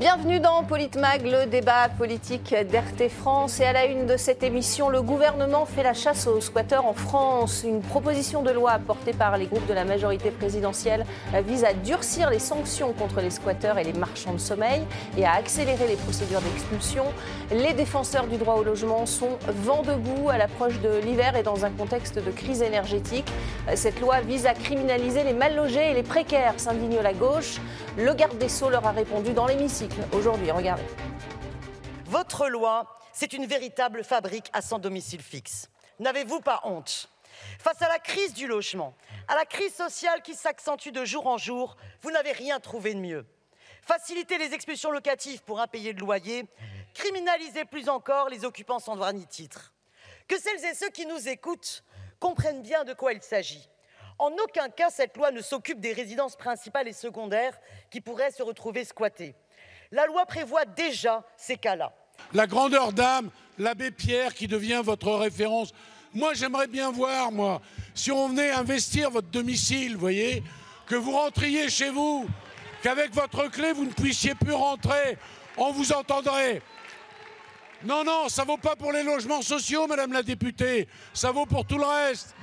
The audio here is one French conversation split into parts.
Bienvenue dans Politmag, le débat politique d'RT France. Et à la une de cette émission, le gouvernement fait la chasse aux squatteurs en France. Une proposition de loi portée par les groupes de la majorité présidentielle vise à durcir les sanctions contre les squatteurs et les marchands de sommeil et à accélérer les procédures d'expulsion. Les défenseurs du droit au logement sont vent debout à l'approche de l'hiver et dans un contexte de crise énergétique. Cette loi vise à criminaliser les mal logés et les précaires, s'indigne la gauche. Le garde des Sceaux leur a répondu dans aujourd'hui. Regardez. Votre loi, c'est une véritable fabrique à son domicile fixe. N'avez-vous pas honte? Face à la crise du logement, à la crise sociale qui s'accentue de jour en jour, vous n'avez rien trouvé de mieux. Faciliter les expulsions locatives pour impayés de loyer, criminaliser plus encore les occupants sans droit ni titre. Que celles et ceux qui nous écoutent comprennent bien de quoi il s'agit. En aucun cas, cette loi ne s'occupe des résidences principales et secondaires qui pourraient se retrouver squattées. La loi prévoit déjà ces cas-là. La grandeur d'âme, l'abbé Pierre qui devient votre référence. Moi, j'aimerais bien voir, moi, si on venait investir votre domicile, vous voyez, que vous rentriez chez vous, qu'avec votre clé, vous ne puissiez plus rentrer, on vous entendrait. Non, non, ça vaut pas pour les logements sociaux, Madame la députée, ça vaut pour tout le reste.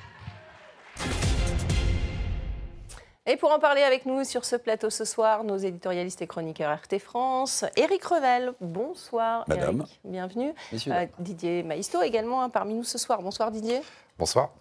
Et pour en parler avec nous sur ce plateau ce soir, nos éditorialistes et chroniqueurs RT France, Éric Revel, bonsoir. Madame. bienvenue. Euh, Didier Maisto également hein, parmi nous ce soir. Bonsoir Didier. Bonsoir.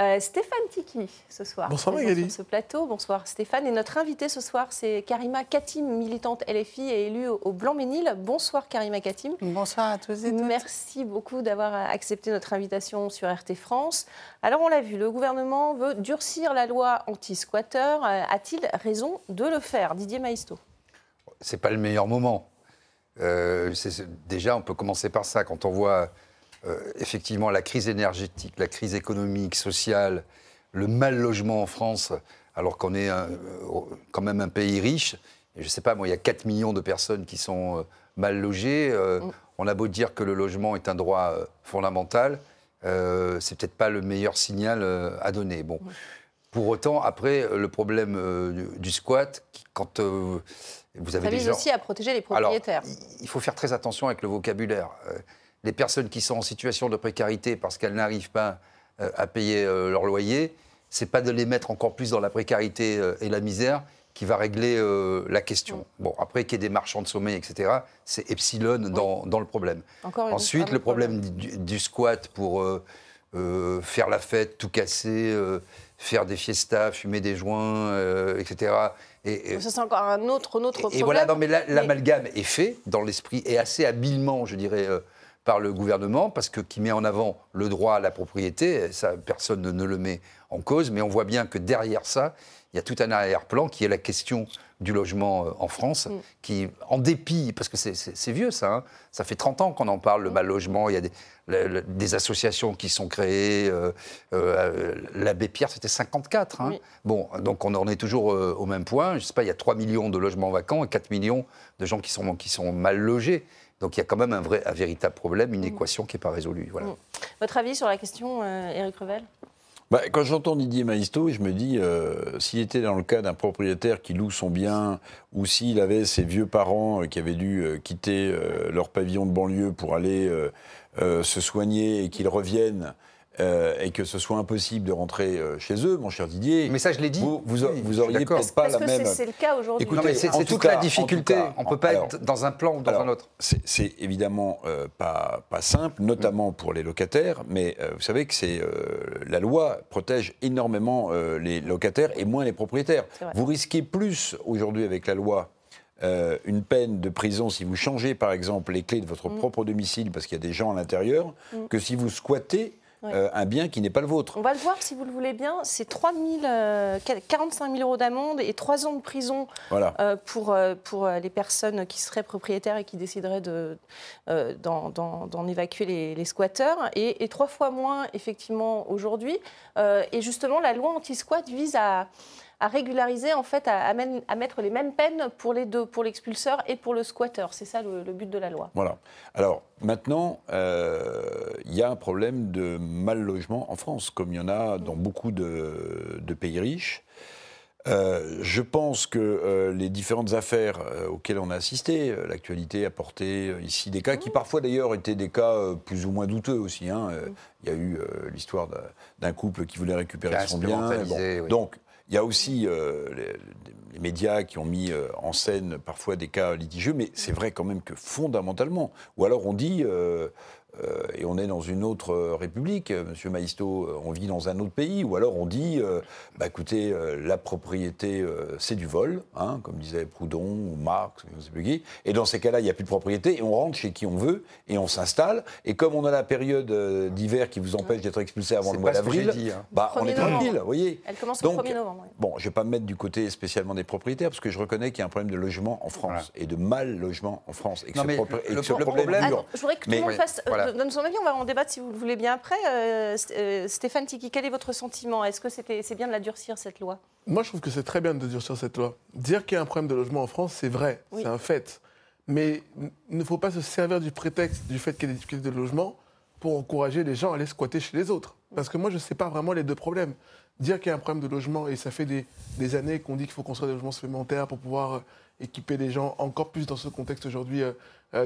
Euh, Stéphane Tiki ce soir. Bonsoir Magali. Sur ce plateau. Bonsoir Stéphane. Et notre invité ce soir, c'est Karima Katim, militante LFI et élue au Blanc-Ménil. Bonsoir Karima Katim. Bonsoir à tous et toutes. Merci beaucoup d'avoir accepté notre invitation sur RT France. Alors on l'a vu, le gouvernement veut durcir la loi anti-squatter. Euh, a-t-il raison de le faire Didier Maisto? C'est pas le meilleur moment. Euh, déjà, on peut commencer par ça. Quand on voit euh, effectivement la crise énergétique, la crise économique, sociale, le mal logement en France, alors qu'on est euh, quand même un pays riche. Et je ne sais pas, moi, il y a 4 millions de personnes qui sont euh, mal logées. Mm. On a beau dire que le logement est un droit fondamental, c'est peut-être pas le meilleur signal à donner. Bon. Mm. Pour autant, après, le problème du, squat, quand vous avez Ça vise aussi à protéger les propriétaires. il faut faire très attention avec le vocabulaire les personnes qui sont en situation de précarité parce qu'elles n'arrivent pas euh, à payer euh, leur loyer, c'est pas de les mettre encore plus dans la précarité euh, et la misère qui va régler la question. Bon, après qu'il y ait des marchands de sommeil, etc., c'est epsilon dans, le problème. Ensuite, le problème, Du, squat pour faire la fête, tout casser, faire des fiestas, fumer des joints, etc. Et, ça, c'est encore un autre, autre problème. Et voilà, non, mais l'amalgame est fait dans l'esprit et assez habilement, je dirais, par le gouvernement, parce que qui met en avant le droit à la propriété, ça, personne ne, le met en cause, mais on voit bien que derrière ça, il y a tout un arrière-plan qui est la question du logement euh, en France, mm. qui, en dépit, parce que c'est vieux ça, hein, ça fait 30 ans qu'on en parle, le mm. mal logement, il y a des, des associations qui sont créées, euh, euh, l'abbé Pierre c'était 54. Hein. Bon, donc on en est toujours au même point, je sais pas, il y a 3 millions de logements vacants et 4 millions de gens qui sont, qui sont mal logés. Donc il y a quand même un, vrai, un véritable problème, une mm. équation qui n'est pas résolue. Voilà. Mm. Votre avis sur la question, euh, Éric Revel? Bah, quand j'entends Didier Maisto, je me dis, euh, s'il était dans le cas d'un propriétaire qui loue son bien, ou s'il avait ses vieux parents euh, qui avaient dû quitter leur pavillon de banlieue pour aller se soigner et qu'ils reviennent euh, et que ce soit impossible de rentrer euh, chez eux, mon cher Didier. Mais ça, je l'ai dit. Vous, vous, auriez peut-être pas la même. Parce que c'est le cas aujourd'hui. c'est toute la difficulté. on ne peut pas être dans un plan ou dans un autre. C'est évidemment euh, pas, pas, simple, notamment pour les locataires, mais vous savez que c'est la loi protège énormément les locataires et moins les propriétaires. Vous risquez plus aujourd'hui avec la loi une peine de prison si vous changez par exemple les clés de votre mm. propre domicile parce qu'il y a des gens à l'intérieur mm. que si vous squattez euh, un bien qui n'est pas le vôtre. On va le voir si vous le voulez bien. C'est 45 000 euros d'amende et 3 ans de prison euh, pour, euh, pour les personnes qui seraient propriétaires et qui décideraient d'en de, évacuer les, les squatteurs. Et, et, trois fois moins, effectivement, aujourd'hui. et justement, la loi anti-squat vise à à régulariser, en fait, à, à, mettre les mêmes peines pour les deux, pour l'expulseur et pour le squatteur. C'est ça le, but de la loi. Voilà. Alors, maintenant, euh, il y a un problème de mal logement en France, comme il y en a dans beaucoup de, pays riches. Euh, je pense que euh, les différentes affaires euh, auxquelles on a assisté, l'actualité a porté ici des cas qui parfois d'ailleurs étaient des cas plus ou moins douteux aussi. hein. Il y a eu l'histoire d'un- couple qui voulait récupérer son bien. oui. Donc il y a aussi les, les médias qui ont mis en scène parfois des cas litigieux, mais c'est vrai quand même que fondamentalement, ou alors on dit... euh, euh, et on est dans une autre euh, république, euh, Monsieur Maïsto, euh, on vit dans un autre pays, ou alors on dit, euh, bah, écoutez, euh, la propriété, euh, c'est du vol, hein, comme disait Proudhon ou Marx, je ne sais plus qui, et dans ces cas-là, il n'y a plus de propriété, et on rentre chez qui on veut, et on s'installe, et comme on a la période euh, d'hiver qui vous empêche d'être expulsé avant le mois d'avril, hein. bah, on 1er est tranquille, vous voyez. Elle commence le Donc, 1er novembre. oui. Bon, je ne vais pas me mettre du côté spécialement des propriétaires, parce que je reconnais qu'il y a un problème de logement en France, Voilà. et de mal logement en France, et que Non, ce, mais le- le problème problème- je voudrais que tout le monde fasse, euh, voilà. donne son avis. On va en débattre si vous le voulez bien après. Euh, euh, Stéphane Tiki, quel est votre sentiment? Est-ce que c'est bien de la durcir, cette loi? Moi, je trouve que c'est très bien de durcir cette loi. Dire qu'il y a un problème de logement en France, c'est vrai, Oui. c'est un fait. Mais il ne faut pas se servir du prétexte du fait qu'il y ait des difficultés de logement pour encourager les gens à aller squatter chez les autres. Parce que moi, je ne sais pas vraiment les deux problèmes. Dire qu'il y a un problème de logement, et ça fait des, des années qu'on dit qu'il faut construire des logements supplémentaires pour pouvoir euh, équiper les gens encore plus dans ce contexte aujourd'hui euh,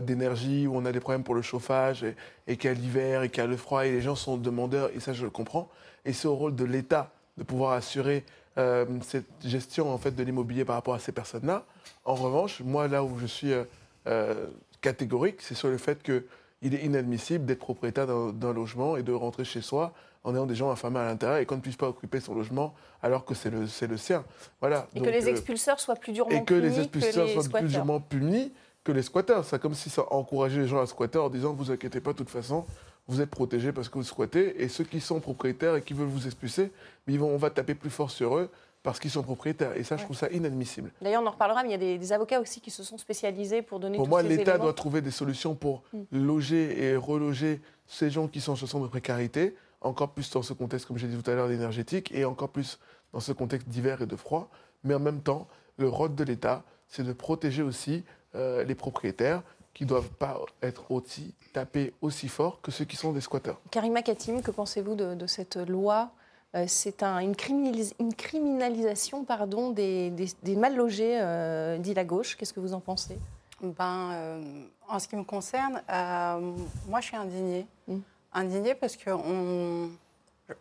d'énergie, où on a des problèmes pour le chauffage, et, et qu'il y a l'hiver, et qu'il y a le froid, et les gens sont demandeurs, et ça, je le comprends. Et c'est au rôle de l'État de pouvoir assurer euh, cette gestion en fait, de l'immobilier par rapport à ces personnes-là. En revanche, moi, là où je suis euh, euh, catégorique, c'est sur le fait qu'il est inadmissible d'être propriétaire d'un logement et de rentrer chez soi en ayant des gens affamés à l'intérieur et qu'on ne puisse pas occuper son logement alors que c'est le, le sien. Voilà. Et Donc, que les euh, expulseurs soient plus durement et que les punis expulseurs que les soient squatteurs. plus durement punis que les squatteurs. C'est comme si ça encourageait les gens à squatter en disant vous inquiétez pas, de toute façon, vous êtes protégés parce que vous squattez. Et ceux qui sont propriétaires et qui veulent vous expulser, ils vont, on va taper plus fort sur eux parce qu'ils sont propriétaires. Et ça, je trouve ça inadmissible. D'ailleurs, on en reparlera, mais il y a des, des avocats aussi qui se sont spécialisés pour donner Pour tous moi, l'État doit trouver des solutions pour Mm. loger et reloger ces gens qui sont en situation de précarité, encore plus dans ce contexte, comme j'ai dit tout à l'heure, énergétique, et encore plus dans ce contexte d'hiver et de froid. Mais en même temps, le rôle de l'État, c'est de protéger aussi euh, les propriétaires qui ne doivent pas être aussi tapés aussi fort que ceux qui sont des squatteurs. Karima Katim, que pensez-vous de, de cette loi? Euh, C'est un- une, criminalis- une criminalisation pardon, des, des- des mal logés, euh, dit la gauche. Qu'est-ce que vous en pensez? Ben, euh, en ce qui me concerne, euh, moi, je suis indignée. Mm. Indignée parce qu'on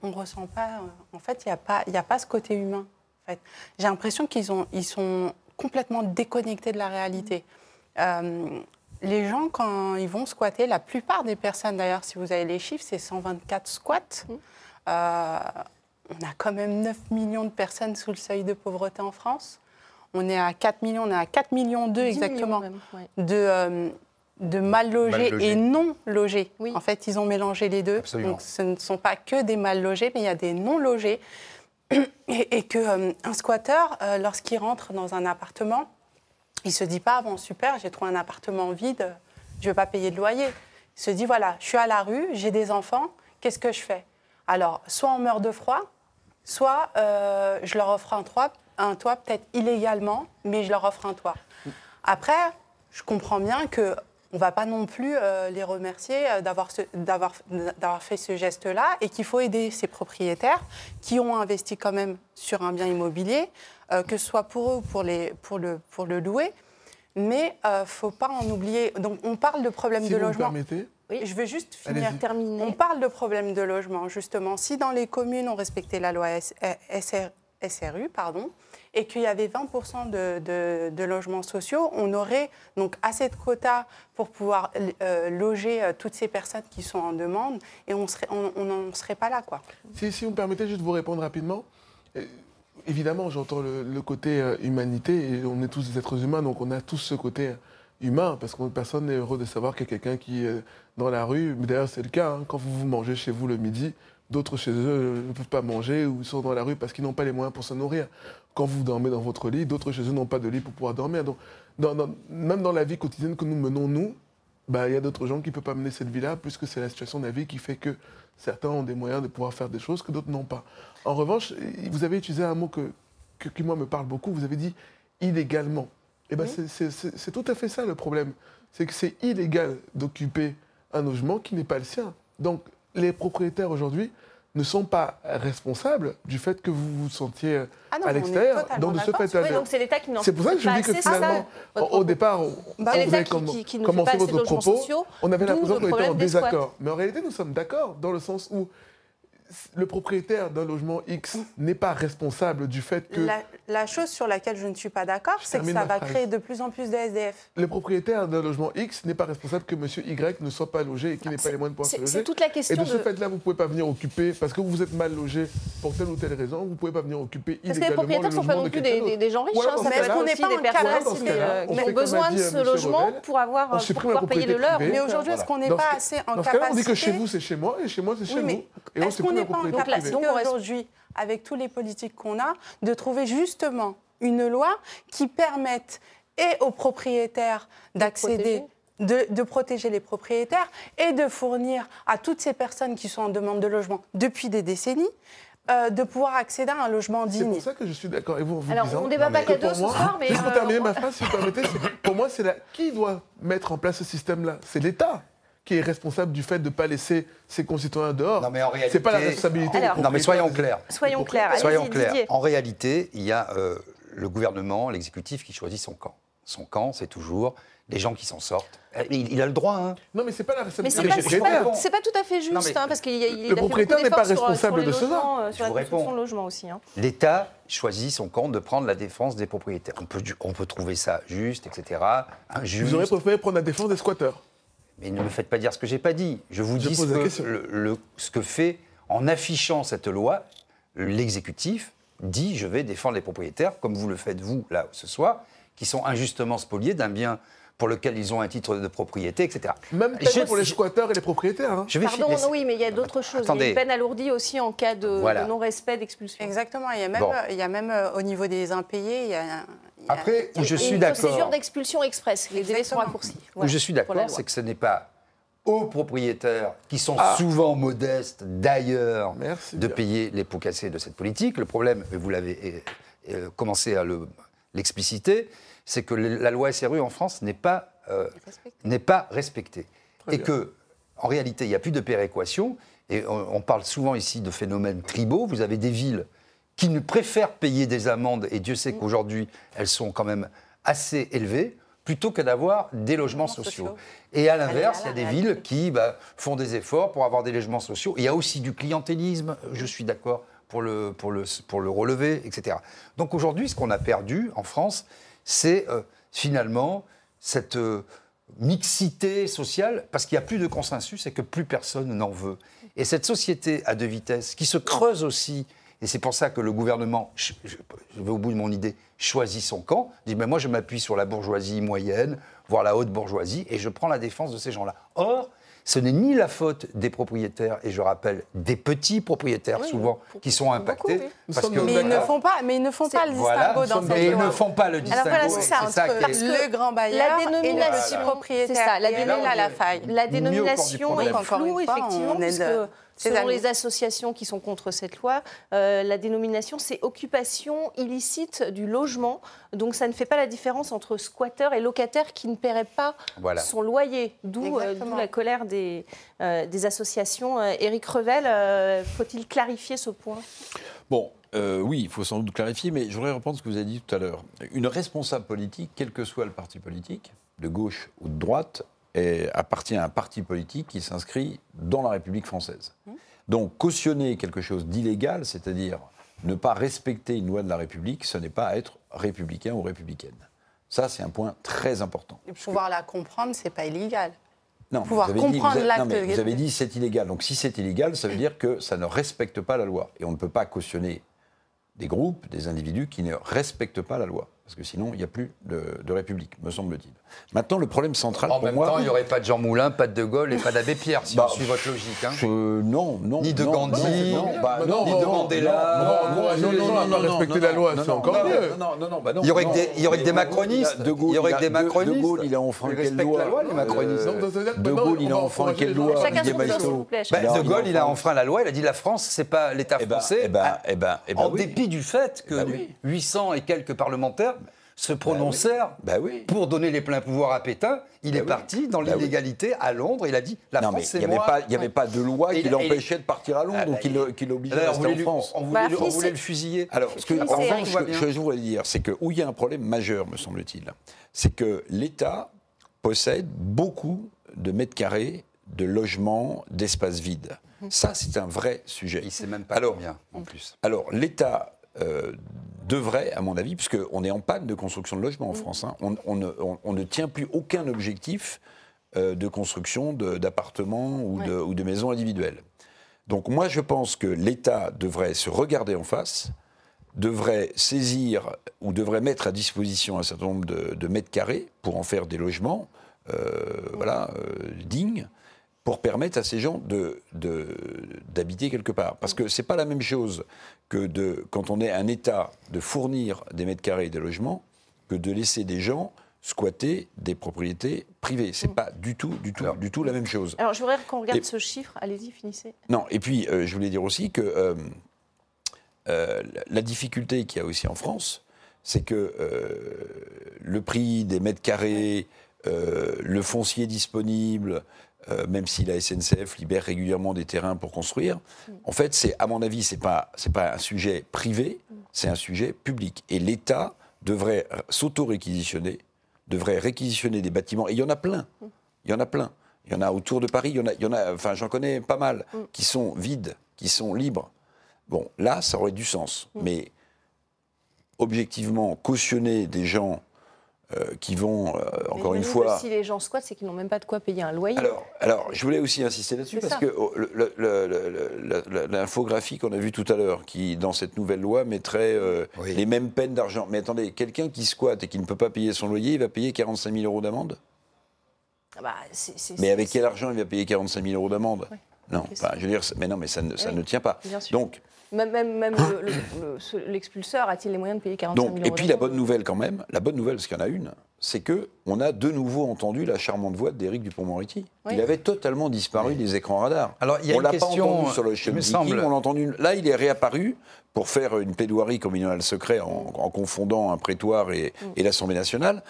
on ressent pas. En fait, il n'y a, pas- il y a pas ce côté humain. En fait. J'ai l'impression qu'ils ont- ils sont complètement déconnectés de la réalité. Euh, les gens, quand ils vont squatter, la plupart des personnes, d'ailleurs, si vous avez les chiffres, c'est 124 squats. Mm. Euh, on a quand même 9 millions de personnes sous le seuil de pauvreté en France. On est à 4 millions, on est à 4 millions 2 10 exactement millions même, ouais. de, euh, de mal logés Mal logés. et non logés. Oui. En fait, ils ont mélangé les deux. Absolument. Donc, ce ne sont pas que des mal logés, mais il y a des non logés. Et, et que euh, squatteur, euh, lorsqu'il rentre dans un appartement, il se dit pas bon super, j'ai trouvé un appartement vide, je vais pas payer de loyer. Il se dit voilà, je suis à la rue, j'ai des enfants, qu'est-ce que je fais? Alors, soit on meurt de froid, soit euh, je leur offre un toit, un toit peut-être illégalement, mais je leur offre un toit. Après, je comprends bien que on va pas non plus euh, les remercier euh, d'avoir fait ce geste-là et qu'il faut aider ces propriétaires qui ont investi quand même sur un bien immobilier, euh, que ce soit pour eux ou pour, les, pour, le, pour le louer. Mais euh, faut pas en oublier. Donc on parle de problème Si de vous me logement. permettez, Oui. Je vais juste finir. Terminé. On parle de problème de logement, justement. Si dans les communes, on respectait la loi SR SRU, pardon, et qu'il y avait 20% de, logements sociaux, on aurait donc assez de quotas pour pouvoir euh, loger euh, toutes ces personnes qui sont en demande, et on n'en serait pas là, quoi. Si, si vous me permettez juste de vous répondre rapidement. Euh, Évidemment, j'entends le, côté humanité, et on est tous des êtres humains, donc on a tous ce côté humain, parce que personne n'est heureux de savoir qu'il y a quelqu'un qui est dans la rue. Mais D'ailleurs, c'est le cas, hein, quand vous mangez chez vous le midi, d'autres chez eux ne peuvent pas manger ou sont dans la rue parce qu'ils n'ont pas les moyens pour se nourrir. Quand vous dormez dans votre lit, d'autres chez eux n'ont pas de lit pour pouvoir dormir. Donc, dans- dans- même dans la vie quotidienne que nous menons, nous, bah, il y a d'autres gens qui ne peuvent pas mener cette vie-là, puisque c'est la situation de la vie qui fait que certains ont des moyens de pouvoir faire des choses que d'autres n'ont pas. En revanche, vous avez utilisé un mot que, que- qui, moi, me parle beaucoup. Vous avez dit illégalement. Eh ben, c'est- c'est c'est tout à fait ça le problème. C'est que c'est illégal d'occuper un logement qui n'est pas le sien. Donc, les propriétaires aujourd'hui ne sont pas responsables du fait que vous vous sentiez Ah non, à l'extérieur. Donc de ce fait, Oui, donc c'est l'État qui n'en c'est pour ça que je dis que ça, finalement, au, départ, Bah, vous avez qui- commencé votre propos, sociaux, on avait l'impression qu'on était en désaccord. Mais en réalité, nous sommes d'accord dans le sens où le propriétaire d'un logement X n'est pas responsable du fait que La, la chose sur laquelle je ne suis pas d'accord, c'est que ça va phrase. créer de plus en plus de SDF. le propriétaire d'un logement X n'est pas responsable que monsieur Y ne soit pas logé et qu'il n'ait pas les moyens de pouvoir se C'est loger. c'est toute la Et question de ce de... fait-là, vous ne pouvez pas venir occuper, parce que vous êtes mal logé pour telle ou telle raison, vous ne pouvez pas venir occuper Parce que les propriétaires ne sont pas non plus des, des- d'autre. des gens riches. Voilà, hein, dans ça ce peut cas-là, être on n'est pas des personnes qui, euh, ont besoin de ce euh, monsieur logement pour, avoir, on euh, pouvoir payer le leur. Mais aujourd'hui, est-ce qu'on n'est pas ce- assez en ce capacité on dit que chez vous, c'est chez moi, et chez moi, c'est chez mais vous. N'est pas en capacité reste- aujourd'hui, avec tous les politiques qu'on a, de trouver justement une loi qui permette et aux propriétaires d'accéder, de, de protéger les propriétaires et de fournir à toutes ces personnes qui sont en demande de logement depuis des décennies, euh, de pouvoir accéder à un logement C'est digne. pour ça que je suis d'accord avec vous vous Alors, disant on débat pas que qu'à deux pour ce moi- soir, mais, Juste pour euh, terminer on- ma phrase, si vous permettez, c'est- pour moi, c'est la... qui doit mettre en place ce système-là? C'est l'État qui est responsable du fait de ne pas laisser ses concitoyens dehors. Non, mais en C'est pas la réalité- responsabilité Alors- des Non, mais soyons clairs. Soyons clairs. Soyons clairs. En réalité, il y a euh, le gouvernement, l'exécutif qui choisit son camp. Son camp, c'est toujours les gens qui s'en sortent. Euh, Il, il a le droit, hein. Non, mais c'est pas la Mais responsabilité c'est des pas, je- c'est pas- c'est pas tout à fait juste, Non, mais hein, parce qu'il y a, il le a fait beaucoup propriétaire n'est pas sur- responsable sur de cela. logements, euh, Je Sur la vous construction réponds. de logements aussi. hein. L'État choisit son camp de prendre la défense des propriétaires. On peut, on peut trouver ça juste, etc. Injuste. Vous auriez préféré prendre la défense des squatteurs. Mais ne me faites pas dire ce que j'ai pas dit. Je vous Je dis ce que, le- le- ce que fait, en affichant cette loi, l'exécutif dit je vais défendre les propriétaires, comme vous le faites vous, là, ce soir, qui sont injustement spoliés d'un bien pour lequel ils ont un titre de propriété, etc. Même Je- peine pour les squatteurs et les propriétaires. hein. Je vais Pardon, non, oui, mais il y a d'autres choses. Il y a Attendez. une peine alourdie aussi en cas de, Voilà. de non-respect d'expulsion. Exactement. Il y a même, Bon. il y a même euh, au niveau des impayés, il y a. Après, où je suis une procédure d'accord, d'expulsion express. Les délais sont raccourcis. où je suis d'accord, c'est que ce n'est pas aux propriétaires, qui sont Ah. souvent modestes d'ailleurs, de bien. payer les pots cassés de cette politique. Le problème, et vous l'avez euh, commencé à le- l'expliciter, c'est que le- la loi SRU en France n'est pas, euh, n'est pas respectée. et bien. que, en réalité, il n'y a plus de péréquation. Et on, on parle souvent ici de phénomènes tribaux. Vous avez des villes qui ne préfèrent payer des amendes, et Dieu sait Mm. qu'aujourd'hui, elles sont quand même assez élevées, plutôt que d'avoir des logements sociaux. sociaux. Et à l'inverse, à il y a des villes qui bah, font des efforts pour avoir des logements sociaux. Il y a aussi du clientélisme, je suis d'accord, pour le, pour, le, pour le relever, etc. Donc aujourd'hui, ce qu'on a perdu en France, c'est euh, finalement cette euh, mixité sociale, parce qu'il n'y a plus de consensus et que plus personne n'en veut. Et cette société à deux vitesses, qui se creuse aussi, et c'est pour ça que le gouvernement, je, je- je vais au bout de mon idée, choisit son camp, dit mais moi je m'appuie sur la bourgeoisie moyenne, voire la haute bourgeoisie, et je prends la défense de ces gens-là. Or, ce n'est ni la faute des propriétaires, et je rappelle des petits propriétaires Oui, souvent qui sont beaucoup, impactés, oui. Parce que Mais ils ne font pas, mais ils ne font pas le voilà, distinguo dans cette et ils ne font pas le distinguo. voilà, c'est ça, c'est ça parce que le grand la bailleur et le dénomination, petit propriétaire. c'est ça, la Et elle est là la dénomination- faille. La dénomination est encore floue, effectivement, puisque ses selon amis. les associations qui sont contre cette loi, euh, la dénomination, c'est occupation illicite du logement. Donc ça ne fait pas la différence entre squatteur et locataire qui ne paierait pas Voilà. son loyer. D'où euh, la colère des, euh, des associations. Euh, Éric Revel, euh, faut-il clarifier ce point? Bon, euh, oui, il faut sans doute clarifier, mais je voudrais reprendre ce que vous avez dit tout à l'heure. Une responsable politique, quel que soit le parti politique, de gauche ou de droite, est- appartient à un parti politique qui s'inscrit dans la République française. Donc, cautionner quelque chose d'illégal, c'est-à-dire ne pas respecter une loi de la République, ce n'est pas être républicain ou républicaine. Ça, c'est un point très important. Et pouvoir la comprendre, c'est pas illégal. Non, pouvoir vous avez dit- comprendre vous l'acte de- Vous avez dit c'est illégal. Donc si c'est illégal, ça veut dire que ça ne respecte pas la loi. Et on ne peut pas cautionner des groupes, des individus qui ne respectent pas la loi. Parce que sinon, il n'y a plus de, de République, me semble-t-il. Maintenant, le problème central En pour même temps, il n'y aurait pas de Jean Moulin, pas de De Gaulle et pas d'Abbé Pierre, si Bah, on suit votre logique. hein. Je- non, non. Ni de non, Gandhi, non, non, bah, Bah non, non, non, ni de Mandela. non, les gens à pas respecter la loi, c'est encore non, mieux. Non, non, non, bah non, Il y aurait que non. des- il y aurait que des De Gaulle, macronistes. De Gaulle, Il y aurait que a- des de- macronistes. De Gaulle, il a enfreint quelle loi la loi, les macronistes. De Gaulle, il a enfreint quelle loi Chacun. Ben, de Gaulle, il a enfreint- la loi, il a dit la France, c'est pas l'État Eh ben, français. eh ben, eh ben, eh ben en dépit du fait que Eh ben oui. 800 et quelques parlementaires se prononcèrent Bah oui. pour donner les pleins pouvoirs à Pétain. Il est oui. parti dans Bah oui. l'illégalité à Londres. Il a dit la non, France, c'est il n'y avait, moi. pas- il y avait pas de loi Et qui l'empêchait de partir à Londres Ah, bah, ou qui l'obligeait à rester en France. on voulait Bah, le- on finissez. voulait le fusiller. Alors, ce que, en revanche, ce que je voudrais dire, c'est que où il y a un problème majeur, me semble-t-il, c'est que l'État possède beaucoup de mètres carrés de logements, d'espaces vides. Ça, c'est un vrai sujet. Il ne sait même pas Alors, combien, en plus. Alors, l'État euh, devrait, à mon avis, puisqu'on est en panne de construction de logements en France, hein, on, on ne, on- on ne tient plus aucun objectif euh, de construction d'appartements ou, de, ou de maisons individuelles. Donc moi, je pense que l'État devrait se regarder en face, devrait saisir ou devrait mettre à disposition un certain nombre de, de mètres carrés pour en faire des logements euh, voilà, euh, dignes, pour permettre à ces gens de- de- d'habiter quelque part. Parce que ce n'est pas la même chose que de, quand on est un État de fournir des mètres carrés et des logements que de laisser des gens squatter des propriétés privées. C'est pas du tout, du tout, du tout la même chose. Alors, je voudrais qu'on regarde Et- ce chiffre. Allez-y, finissez. Non, et puis euh, je voulais dire aussi que euh, euh, la- difficulté qu'il y a aussi en France, c'est que euh, le prix des mètres carrés, euh, le foncier disponible, euh, même si la SNCF libère régulièrement des terrains pour construire, en fait, c'est à mon avis, c'est pas pas un sujet privé, c'est un sujet public. Et l'État devrait s'auto-réquisitionner, devrait réquisitionner des bâtiments. Et il y en a plein. Il y en a plein. Il y en a autour de Paris. Il y en a, il y en a enfin, j'en connais pas mal qui sont vides, qui sont libres. Bon, là, ça aurait du sens. Mais objectivement, cautionner des gens euh, qui vont, euh, encore une fois. Si les gens squattent, c'est qu'ils n'ont même pas de quoi payer un loyer. Alors, alors, je voulais aussi insister là-dessus parce ça. que oh, l'infographie qu'on a vue tout à l'heure, qui dans cette nouvelle loi mettrait euh, Oui. les mêmes peines d'argent. Mais attendez, quelqu'un qui squatte et qui ne peut pas payer son loyer, il va payer 45 000 euros d'amende? Ah bah, Mais avec quel argent il va payer 45 000 euros d'amende? Non, enfin, je veux dire, mais non, mais ça ne, ça Oui, ne tient pas. bien sûr. Donc, Même, même, même le- le- le- ce- l'expulseur a-t-il les moyens de payer 45 000 donc, euros et puis la bonne nouvelle quand même, la bonne nouvelle, parce qu'il y en a une, c'est que on a de nouveau entendu la charmante voix d'Éric Dupont-Moretti. Oui. Il avait totalement disparu des écrans radars. Alors, il y a on une l'a question, pas entendu sur le de semble- Viking, on l'a entendu. Là, il est réapparu pour faire une plaidoirie communale secret en, en confondant un prétoire et, Mm. et l'Assemblée nationale.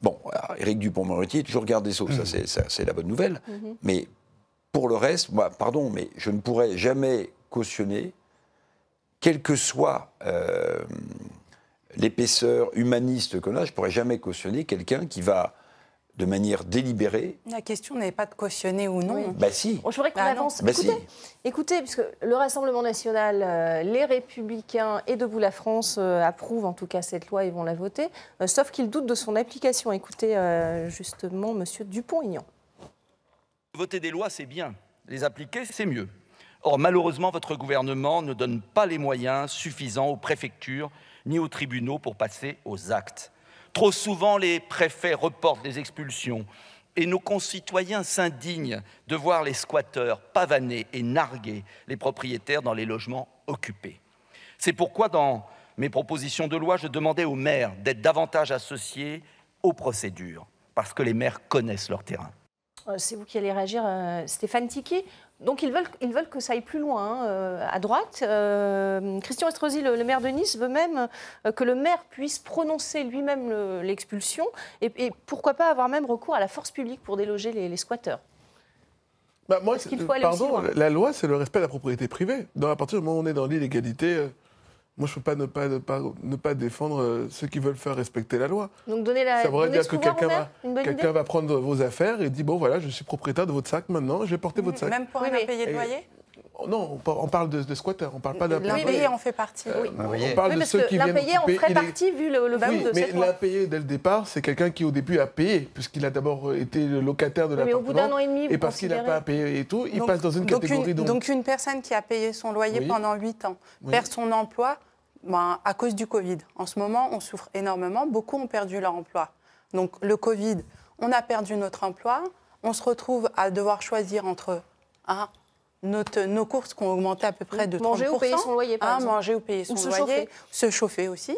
Bon, alors, Éric Dupont-Moretti est toujours garde des Sceaux, Mm. ça c'est- la bonne nouvelle. Mm-hmm. Mais pour le reste, moi, pardon, mais je ne pourrais jamais cautionner, quelle que soit euh, l'épaisseur humaniste qu'on a, je ne pourrais jamais cautionner quelqu'un qui va, de manière délibérée, La question n'est pas de cautionner ou non. Oui. bah si, Bon, je voudrais qu'on Bah avance. Bah écoutez, si. écoutez, puisque le Rassemblement national, euh, les Républicains et Debout la France euh, approuvent en tout cas cette loi et vont la voter, euh, sauf qu'ils doutent de son application. Écoutez euh, justement Monsieur Dupont-Aignan. Voter des lois, c'est bien. Les appliquer, c'est mieux. Or, malheureusement, votre gouvernement ne donne pas les moyens suffisants aux préfectures ni aux tribunaux pour passer aux actes. Trop souvent, les préfets reportent des expulsions et nos concitoyens s'indignent de voir les squatteurs pavaner et narguer les propriétaires dans les logements occupés. C'est pourquoi, dans mes propositions de loi, je demandais aux maires d'être davantage associés aux procédures, parce que les maires connaissent leur terrain. Euh, C'est vous qui allez réagir, euh, Stéphane Tiki. Donc ils veulent, ils veulent que ça aille plus loin, hein, euh, à droite. Euh, Christian Estrosi, le, le maire de Nice, veut même euh, que le maire puisse prononcer lui-même le- l'expulsion et, et pourquoi pas avoir même recours à la force publique pour déloger les, les squatteurs. Bah, moi, faut aller pardon, la loi, c'est le respect de la propriété privée. Dans à partir du moment où on est dans l'illégalité, moi, je ne peux pas ne, pas ne pas ne pas défendre euh, ceux qui veulent faire respecter la loi. Donc donner, la, Ça voudrait dire que quelqu'un va, va prendre vos affaires et dit bon voilà, je suis propriétaire de votre sac maintenant, je vais porter votre sac. Même pour Oui, un impayé de loyer Non, on par- on parle de, de squatteurs, on parle pas d'un L'impayé en fait partie. Oui. Vous voyez. On parle Oui, de ceux qui viennent l'impayé en ferait partie vu le, le Oui, de mais cette l'impayé dès le départ, c'est quelqu'un qui au début a payé, puisqu'il a d'abord euh, été le locataire de Oui, mais au bout d'un l'appartement. an et demi, vous Et parce qu'il n'a pas payé et tout, il Donc- passe dans une donc catégorie donc une personne qui a payé son loyer Oui. pendant 8 ans Oui. perd son emploi ben, à cause du Covid. En ce moment, on souffre énormément. Beaucoup ont perdu leur emploi. Donc le Covid, on a perdu notre emploi. On se retrouve à devoir choisir entre ah, notre- nos courses qui ont augmenté à peu près de 30%. Manger ou payer son loyer, par Ah, exemple. Manger ou payer son Ou se loyer. chauffer. Se chauffer aussi.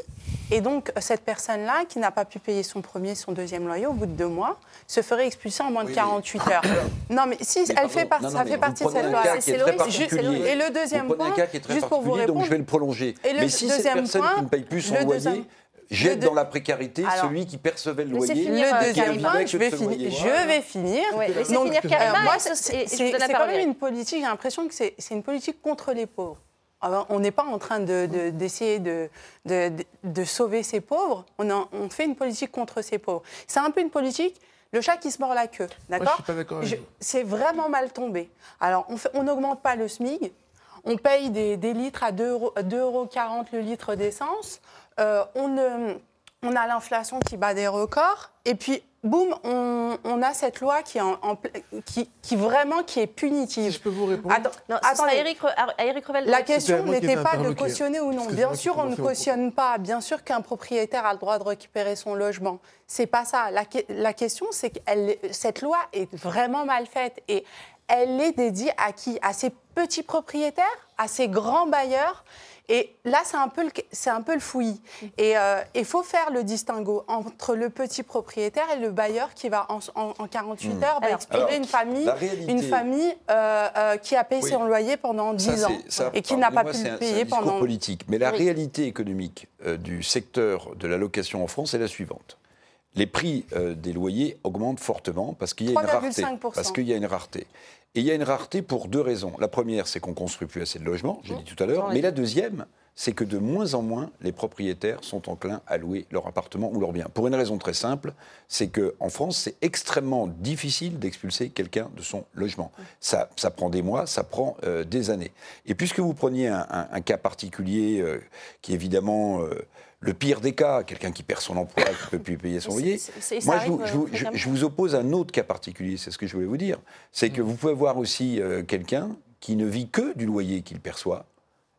Et donc, cette personne-là, qui n'a pas pu payer son premier, son deuxième loyer au bout de deux mois, se ferait expulser en moins de Oui, mais- 48 heures. non, mais si, Mais elle pardon, fait partie, non, non, ça fait partie de cette loi. C'est-. Et le deuxième vous prenez un point, cas qui est très juste pour vous particulier, donc répondre- je vais le prolonger. Et le mais si cette personne point, qui ne paye plus son loyer deuxième- jette dans la précarité Alors, celui qui percevait le loyer. finir, Le deuxième point, je vais finir. Je vais finir. Ouais, laissez Donc, finir Karima, euh, moi, c'est quand même une politique, j'ai l'impression que c'est une politique contre les pauvres. Alors, on n'est pas en train de- de- d'essayer de, de, de- de sauver ces pauvres, on, en- on fait une politique contre ces pauvres. C'est un peu une politique, le chat qui se mord la queue, je d'accord suis pas d'accord avec Je- vous. C'est vraiment mal tombé. Alors, on n'augmente pas le SMIG, on paye des, des litres à 2,40 euros, 2,40 euros le litre d'essence, euh, on, ne- on a l'inflation qui bat des records, et puis, boum, on, on a cette loi qui, est en- en pla- qui, qui vraiment qui est punitive. Si je peux vous répondre. Non, attendez. Eric, à Eric Revel. La question n'était pas de cautionner ou non. Bien sûr, on ne cautionne pas. Bien sûr qu'un propriétaire a le droit de récupérer son logement. C'est pas ça. La, que- la question, c'est que elle- cette loi est vraiment mal faite et elle est dédiée à qui? À ces petits propriétaires, à ces grands bailleurs? Et là, c'est un peu le, c'est un peu le fouillis. Et euh, il faut faire le distinguo entre le petit propriétaire et le bailleur qui va en, en- en 48 heures va expulser alors, une famille, réalité- une famille euh, euh, qui a payé Oui. son loyer pendant 10 Ça, ans ça, et qui n'a pas pu le payer c'est un pendant. politique. Mais la Oui. réalité économique du secteur de la location en France est la suivante. Les prix des loyers augmentent fortement parce qu'il y a une rareté. 3,5%. Parce qu'il y a une rareté. Et il y a une rareté pour deux raisons. La première, c'est qu'on construit plus assez de logements, j'ai dit tout à l'heure. Mais la deuxième, c'est que de moins en moins, les propriétaires sont enclins à louer leur appartement ou leur bien. Pour une raison très simple, c'est qu'en France, c'est extrêmement difficile d'expulser quelqu'un de son logement. Ça, ça prend des mois, ça prend euh, des années. Et puisque vous preniez un, un- un cas particulier euh, qui est évidemment euh, le pire des cas, quelqu'un qui perd son emploi, qui ne peut plus payer son loyer, moi je vous, je vous- je- fréquemment. je vous oppose un autre cas particulier, c'est ce que je voulais vous dire. C'est que vous pouvez avoir aussi quelqu'un qui ne vit que du loyer qu'il perçoit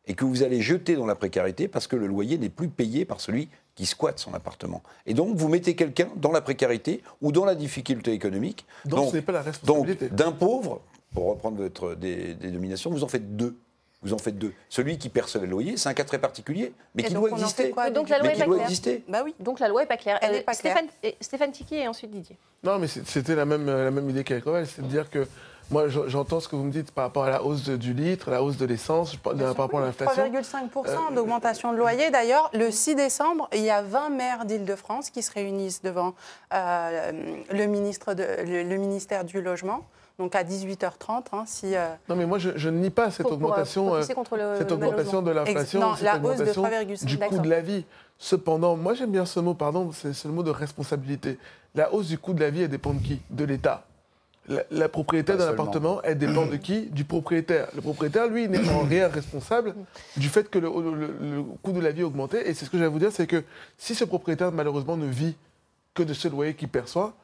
et que vous allez jeter dans la précarité parce que le loyer n'est plus payé par celui qui squatte son appartement. Et donc, vous mettez quelqu'un dans la précarité ou dans la difficulté économique. Donc, ce n'est pas la donc responsabilité. d'un pauvre, pour reprendre votre dé- dénomination, vous en faites deux. Vous en faites deux. Celui qui percevait le loyer, c'est un cas très particulier, mais Et qui donc, doit exister. quoi, Donc la loi mais est qui pas claire. exister. Bah oui. Donc la loi est pas claire. Elle Euh, est pas Stéphane, et- Stéphane et ensuite Didier. Non, mais c'était la même, la même idée qu'avec Revel, c'est de dire que moi, je- j'entends ce que vous me dites par rapport à la hausse de- du litre, la hausse de l'essence, par rapport à l'inflation. 3,5% d'augmentation de loyer. D'ailleurs, le 6 décembre, il y a 20 maires d'Île-de-France qui se réunissent devant euh, le, ministre de- le, le ministère du Logement, donc à 18h30. hein, si, euh, Non, mais moi, je, je ne nie pas cette Pour- euh, augmentation, euh, le- cette augmentation de l'inflation, la hausse de augmentation 3,5, du coût de la vie. Cependant, moi, j'aime bien ce mot, pardon, c'est c'est le mot de responsabilité. La hausse du coût de la vie, elle dépend de qui? De l'État. La, la propriété d'un appartement, elle dépend de qui Du propriétaire. Le propriétaire, lui, n'est en rien responsable du fait que le, le- le coût de la vie a augmenté. Et c'est ce que j'allais vous dire, c'est que si ce propriétaire, malheureusement, ne vit que de ce loyer qu'il perçoit,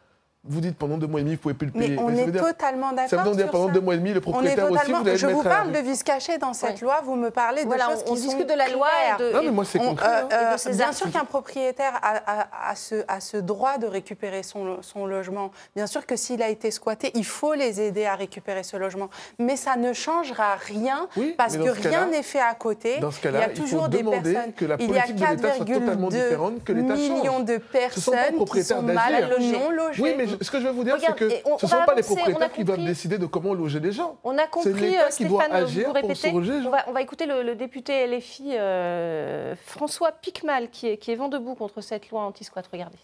vous dites pendant deux mois et demi, vous ne pouvez plus le payer. mais on est dire- totalement d'accord. Ça veut donc dire sur pendant ça. deux mois et demi, le On est propriétaire aussi, totalement. vous allez Je le vous à parle de vice caché dans cette loi. Vous me parlez de Voilà, choses on, on qui discute sont de la loi et de. Non, mais moi, c'est on- concret. Euh, euh, de bien actes. sûr qu'un propriétaire a, a- a ce, a ce droit de récupérer son, son logement. Bien sûr que s'il a été squatté, il faut les aider à récupérer ce logement. Mais ça ne changera rien Oui, parce que rien cas-là- n'est fait à côté. Dans ce il y cas-là, a il faut toujours des demander personnes. que la il y a politique de l'État soit totalement 4,2 différente, que l'État change. millions de personnes qui sont mal non logées. Je- ce que je veux vous dire, c'est que on- ce ne sont va pas les avancer, propriétaires qui doivent compris. décider de comment loger les gens. On a C'est compris, euh, qui doit Stéphane, agir vous pour répétez. se loger, on, va, on va écouter le, le député LFI euh, François Picmal qui est, qui est vent debout contre cette loi anti-squat. Regardez.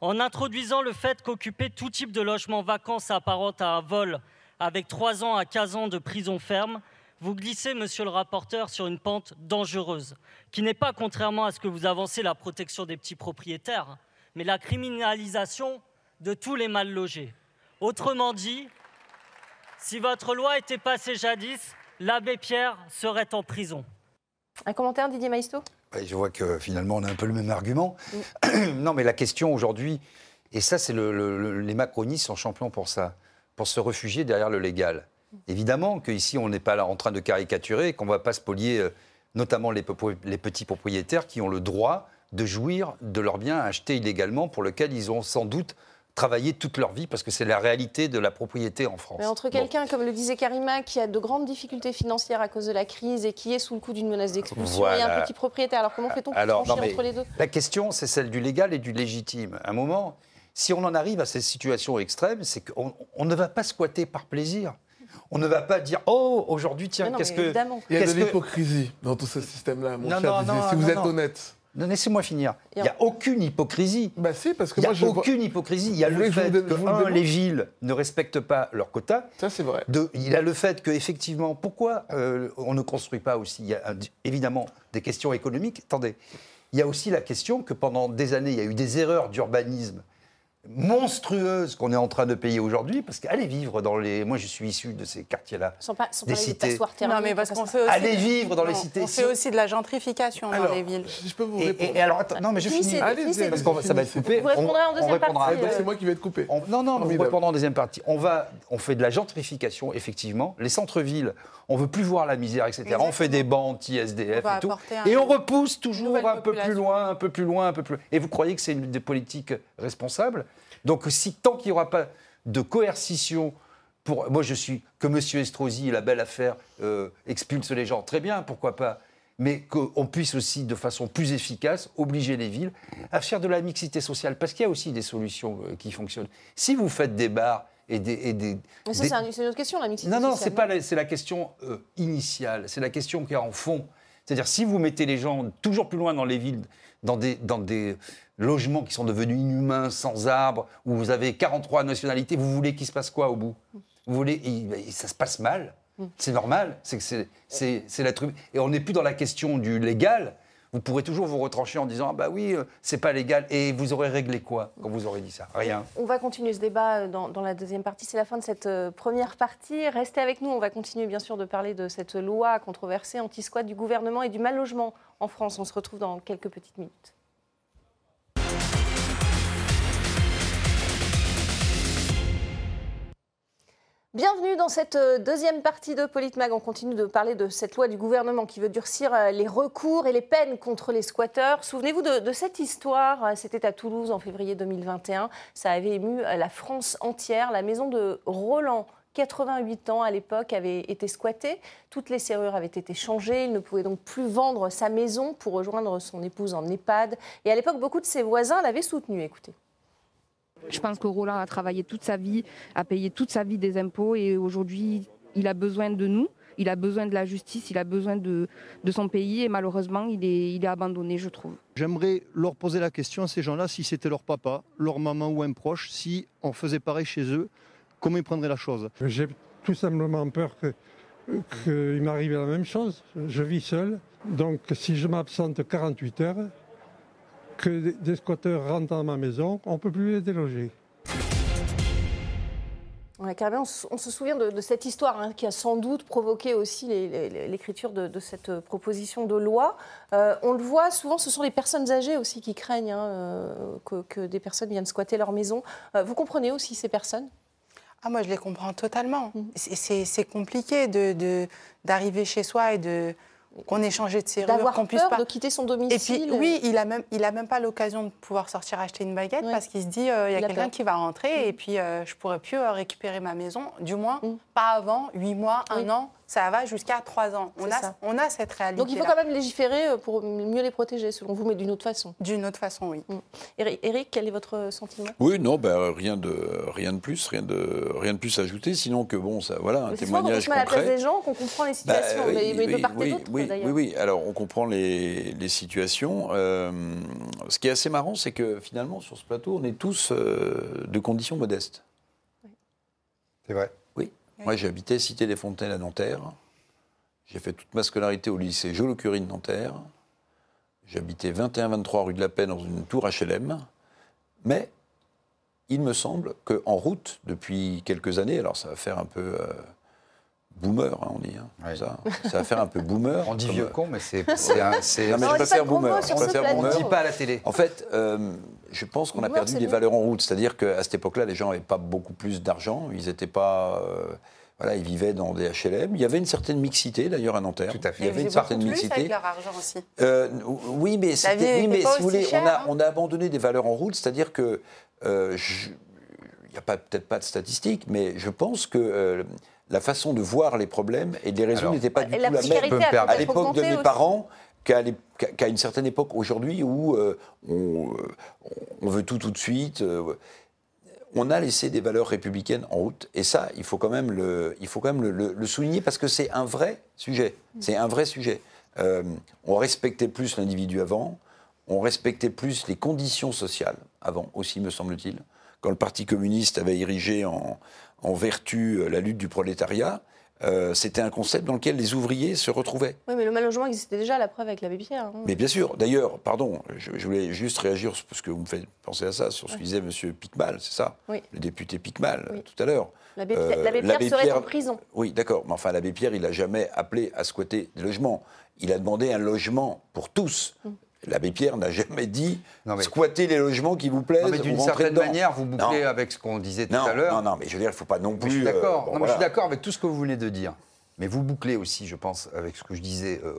En introduisant le fait qu'occuper tout type de logement vacant s'apparente à un vol avec 3 ans à 15 ans de prison ferme, vous glissez, monsieur le rapporteur, sur une pente dangereuse, qui n'est pas, contrairement à ce que vous avancez, la protection des petits propriétaires, mais la criminalisation de tous les mal logés. Autrement dit, si votre loi était passée jadis, l'abbé Pierre serait en prison. Un commentaire, Didier Maisto? Je vois que finalement, on a un peu le même argument. non, mais la question aujourd'hui, et ça, c'est le, le- le- les macronistes sont champions pour ça, pour se réfugier derrière le légal. Évidemment qu'ici, on n'est pas là en train de caricaturer, qu'on ne va pas spolier euh, notamment les petits propriétaires qui ont le droit de jouir de leurs biens achetés illégalement, pour lequel ils ont sans doute travaillé toute leur vie, parce que c'est la réalité de la propriété en France. Mais entre Bon. quelqu'un, comme le disait Karima, qui a de grandes difficultés financières à cause de la crise et qui est sous le coup d'une menace d'expulsion, et un petit propriétaire, alors comment fait-on pour Alors, non, entre les deux? La question, c'est celle du légal et du légitime. À un moment, si on en arrive à ces situations extrêmes, c'est qu'on on ne va pas squatter par plaisir. On ne va pas dire Oh, aujourd'hui, tiens, qu'est-ce que. évidemment. Il y a de qu'est-ce que- l'hypocrisie dans tout ce système-là, mon Non, cher non, si vous êtes non. honnête. Non, laissez-moi finir. Il n'y a aucune hypocrisie. Bah si, parce que Il n'y moi a vois- aucune hypocrisie. Il y a le que fait vous que, vous un, démontre les villes ne respectent pas leurs quotas. Ça c'est vrai. De- il a le fait qu'effectivement, pourquoi euh, on ne construit pas aussi? Il y a un- évidemment des questions économiques. Attendez, il y a aussi la question que pendant des années, il y a eu des erreurs d'urbanisme monstrueuses qu'on est en train de payer aujourd'hui, parce qu'allez vivre dans les... Moi, je suis issu de ces quartiers-là. Sans, pas, sans Des des cités. passoires Non, mais parce qu'on passoires- fait aussi. Allez vivre dans les cités. On fait Si- aussi de la gentrification dans les villes. je peux vous Et, répondre. et- et alors, attends, non, mais je finis. Allez-y, finissez. Parce que ça va être coupé. Vous répondrez en deuxième répondra partie, Ah, bah, euh, c'est moi qui vais être coupé. On- non, non, vous Formidable. répondrez en deuxième partie. On, va, on fait de la gentrification, effectivement. Les centres-villes, on veut plus voir la misère, etc. On fait des bancs anti-SDF et tout. Et on repousse toujours un peu plus loin, un peu plus loin, un peu plus loin. Et vous croyez que c'est une des politiques responsables? Donc, si tant qu'il n'y aura pas de coercition pour. Moi, je suis. Que M. Estrosi la belle affaire euh, expulse les gens, très bien, pourquoi pas mais qu'on puisse aussi, de façon plus efficace, obliger les villes à faire de la mixité sociale. Parce qu'il y a aussi des solutions euh, qui fonctionnent. Si vous faites des bars et des... et des- Mais ça, des- c'est un- c'est une autre question, la mixité non, non, c'est pas la, c'est la question euh, initiale, c'est la question qui est en fond. C'est-à-dire, si vous mettez les gens toujours plus loin dans les villes, dans des, dans des logements qui sont devenus inhumains, sans arbres, où vous avez 43 nationalités, vous voulez qu'il se passe quoi au bout? Vous voulez, et- et ça se passe mal. C'est normal, c'est c'est- c'est c'est l'être humain. Et on n'est plus dans la question du légal. Vous pourrez toujours vous retrancher en disant ah bah oui, euh, c'est pas légal. Et vous aurez réglé quoi quand vous aurez dit ça? Rien. On va continuer ce débat euh, dans, la deuxième partie. C'est la fin de cette euh, première partie. Restez avec nous. On va continuer, bien sûr, de parler de cette loi controversée anti-squat du gouvernement et du mal logement en France. On se retrouve dans quelques petites minutes. Bienvenue dans cette euh, deuxième partie de Politmag. On continue de parler de cette loi du gouvernement qui veut durcir euh, les recours et les peines contre les squatteurs. Souvenez-vous de, de cette histoire. euh, C'était à Toulouse en février 2021. Ça avait ému la France entière. La maison de Roland. 88 ans à l'époque avait été squattée, toutes les serrures avaient été changées, il ne pouvait donc plus vendre sa maison pour rejoindre son épouse en EHPAD. Et à l'époque, beaucoup de ses voisins l'avaient soutenu. Écoutez. Je pense que Roland a travaillé toute sa vie, a payé toute sa vie des impôts et aujourd'hui, il a besoin de nous, il a besoin de la justice, il a besoin de, de son pays et malheureusement, il est, il est abandonné, je trouve. J'aimerais leur poser la question à ces gens-là, si c'était leur papa, leur maman ou un proche, si on faisait pareil chez eux, comment ils prendraient la chose? J'ai tout simplement peur que- qu'il m'arrive la même chose. Je vis seul, donc si je m'absente 48 heures, que des- squatteurs rentrent dans ma maison, on ne peut plus les déloger. Ouais, carrément, on, se- on se souvient de, de cette histoire hein, qui a sans doute provoqué aussi l'écriture de, de cette euh, proposition de loi. Euh, on le voit souvent, ce sont les personnes âgées aussi qui craignent hein, euh, que, que des personnes viennent squatter leur maison. Euh, vous comprenez aussi ces personnes? Ah, moi, je les comprends totalement. C'est- C'est c'est compliqué de- de- d'arriver chez soi et de qu'on ait changé de serrure, qu'on puisse peur pas. de quitter son Et domicile. puis, oui, il a même, il a même pas l'occasion de pouvoir sortir acheter une baguette parce qu'il se dit, euh, il y a quelqu'un qui va rentrer et puis euh, je pourrais plus euh, récupérer ma maison. Du moins, pas avant 8 mois, un Oui. an. Ça va jusqu'à 3 ans. On C'est a, on a cette réalité. Donc il faut quand même légiférer euh, pour mieux les protéger, selon vous, mais d'une autre façon. D'une autre façon, oui. Éric, Éric, quel est votre sentiment? Oui, non, ben, rien, de, rien de plus, rien de, rien de plus à ajouter, sinon que bon, ça, voilà, un Mais C'est souvent quand on témoignage se met à la place des gens qu'on comprend les Bah, situations, oui, mais, mais de oui, part et oui, d'autre, oui, d'ailleurs. oui, oui. Alors, on comprend les, les situations. Euh, ce qui est assez marrant, c'est que finalement, sur ce plateau, on est tous euh, de conditions modestes. C'est vrai. Oui. Moi, j'ai habité Cité des Fontaines à Nanterre. J'ai fait toute ma scolarité au lycée Jolo-Curie de Nanterre. J'habitais 21-23 rue de la Paix dans une tour HLM. Mais il me semble qu'en route, depuis quelques années, alors ça va faire un peu euh, boomer, hein, on dit. hein, ça, ça va faire un peu boomer. On dit vieux con, mais c'est. non, mais Non, je préfère boomer. je préfère plateau. On ne boomer. dit pas à la télé. En fait, euh, je pense qu'on a perdu des valeurs en route. C'est-à-dire qu'à cette époque-là, les gens n'avaient pas beaucoup plus d'argent. Ils n'étaient pas. euh, voilà, ils vivaient dans des HLM. Il y avait une certaine mixité, d'ailleurs, à Nanterre. Tout à fait. Il y avait une certaine plus mixité. avec leur argent aussi. Euh, oui, mais, c'était- oui, n'était mais si vous voulez, on, a, hein. on a abandonné des valeurs en route, c'est-à-dire que euh, je- il n'y a pas- peut-être pas de statistiques, mais je pense que euh, la façon de voir les problèmes et les raisons Alors, n'étaient pas du tout la même a à l'époque de mes aussi. parents qu'à une certaine époque aujourd'hui où euh, on, euh, on veut tout tout de suite. euh, on a laissé des valeurs républicaines en route. Et ça, il faut quand même le, il faut quand même le, le- le souligner parce que c'est un vrai sujet. C'est un vrai sujet. Euh, on respectait plus l'individu avant. on respectait plus les conditions sociales, avant aussi, me semble-t-il, quand le Parti communiste avait érigé en, en vertu la lutte du prolétariat. Euh, c'était un concept dans lequel les ouvriers se retrouvaient. Oui, mais le mal logement existait déjà, la preuve avec l'abbé Pierre. hein. Mais bien sûr, d'ailleurs, pardon, je, je voulais juste réagir sur ce que vous me faites penser à ça, sur ce que disait M. Picmal, c'est ça? Oui. Le député Picmal, Oui. tout à l'heure. L'abbé Euh, Pierre, l'abbé serait Pierre- en prison. Oui, d'accord, mais enfin, l'abbé Pierre, il n'a jamais appelé à squatter des logements. Il a demandé un logement pour tous. Mm. L'abbé Pierre n'a jamais dit mais- squatter les logements qui vous plaisent. Non, mais d'une certaine dedans. manière, vous bouclez Non. avec ce qu'on disait tout Non, à l'heure. non, non, mais je veux dire, il ne faut pas non plus. je suis euh, d'accord. bon, je suis d'accord avec tout ce que vous venez de dire. Mais vous bouclez aussi, je pense, avec ce que je disais euh,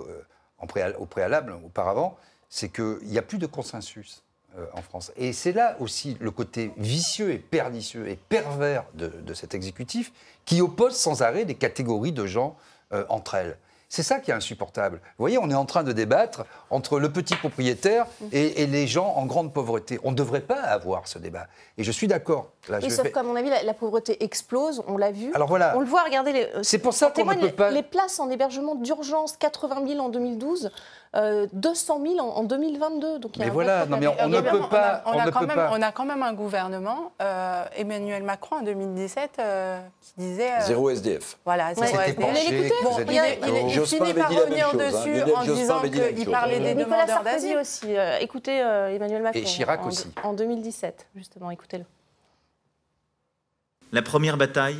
en préal- au préalable, auparavant, c'est qu'il n'y a plus de consensus euh, en France. Et c'est là aussi le côté vicieux et pernicieux et pervers de, de cet exécutif qui oppose sans arrêt des catégories de gens euh, entre elles. C'est ça qui est insupportable. Vous voyez, on est en train de débattre entre le petit propriétaire et, et les gens en grande pauvreté. On ne devrait pas avoir ce débat. Et je suis d'accord. Oui, sauf qu'à mon avis, la, la pauvreté explose, on l'a vu. Alors voilà. On le voit, regardez. les- euh, C'est pour ça qu'on ne peut pas- les places en hébergement d'urgence, 80 000 en 2012, euh, 200 000 en, en 2022. Donc il y a Mais un voilà, non, mais on ne peut pas- On a, on a ne quand même, pas. on a quand même un gouvernement, euh, Emmanuel Macron en 2017, euh, qui disait. euh, Zéro SDF. Voilà, zéro C'était SDF. vous Bon, il, il il finit par revenir hein. dessus en disant qu'il parlait des Nicolas demandeurs Sarkozy d'asile. aussi. euh, écoutez euh, Emmanuel Macron. Chirac en, aussi. En 2017, justement, écoutez-le. La première bataille,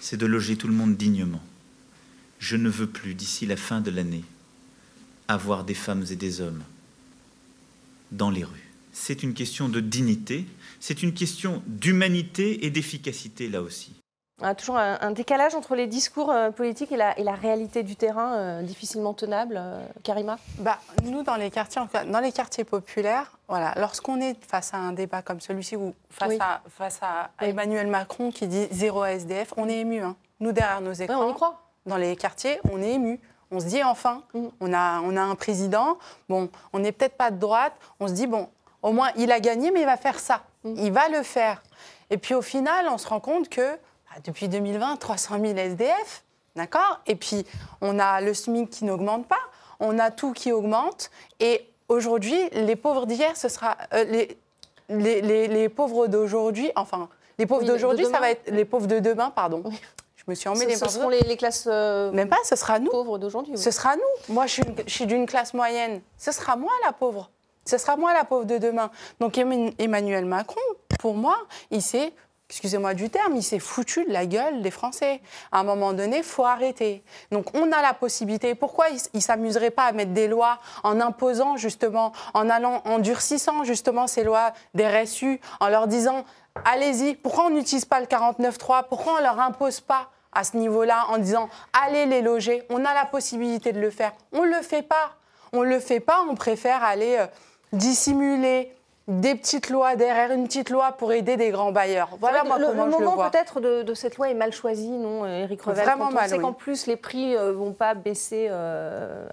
c'est de loger tout le monde dignement. Je ne veux plus, d'ici la fin de l'année, avoir des femmes et des hommes dans les rues. C'est une question de dignité, c'est une question d'humanité et d'efficacité là aussi. Toujours un, un décalage entre les discours euh, politiques et la, et la réalité du terrain, euh, difficilement tenable. euh, Karima? Bah, nous, dans les quartiers, dans les populaires, voilà, lorsqu'on est face à un débat comme celui-ci ou face Oui. à, face à Oui. Emmanuel Macron qui dit zéro SDF, on est ému. hein. Nous, derrière nos Ouais, écrans, on y croit. Dans les quartiers, on est ému. On se dit enfin, Mm. on, a, on a un président, bon, on n'est peut-être pas de droite, on se dit, bon, au moins il a gagné, mais il va faire ça. Mm. Il va le faire. Et puis au final, on se rend compte que bah, depuis 2020, 300 000 SDF, d'accord? Et puis on a le SMIC qui n'augmente pas, on a tout qui augmente. Et aujourd'hui, les pauvres d'hier, ce sera. euh, les, les, les- les pauvres d'aujourd'hui, enfin, les pauvres Oui, de d'aujourd'hui, ça va être les pauvres de demain, pardon. Oui. Me suis Ce, emmêlée. ce parce seront les, les classes euh, Même pas, ce sera nous. pauvres d'aujourd'hui. oui. Ce sera nous. Moi, je suis, je suis d'une classe moyenne. Ce sera moi la pauvre. Ce sera moi la pauvre de demain. Donc Emma- Emmanuel Macron, pour moi, il s'est, excusez-moi du terme, il s'est foutu de la gueule des Français. À un moment donné, il faut arrêter. Donc on a la possibilité. Pourquoi il ne s'amuserait pas à mettre des lois en imposant justement, en allant, en durcissant justement ces lois des RSU, en leur disant, allez-y, pourquoi on n'utilise pas le 49.3 Pourquoi on ne leur impose pas à ce niveau-là en disant allez les loger. On a la possibilité de le faire. On ne le fait pas. On ne le fait pas. On préfère aller euh, dissimuler des petites lois derrière une petite loi pour aider des grands bailleurs. Voilà moi que comment le, je le le moment vois. peut-être de, de cette loi est mal choisi, non, euh, Éric Revel Vraiment quand on mal, sait oui. qu'en plus les prix ne vont pas baisser euh,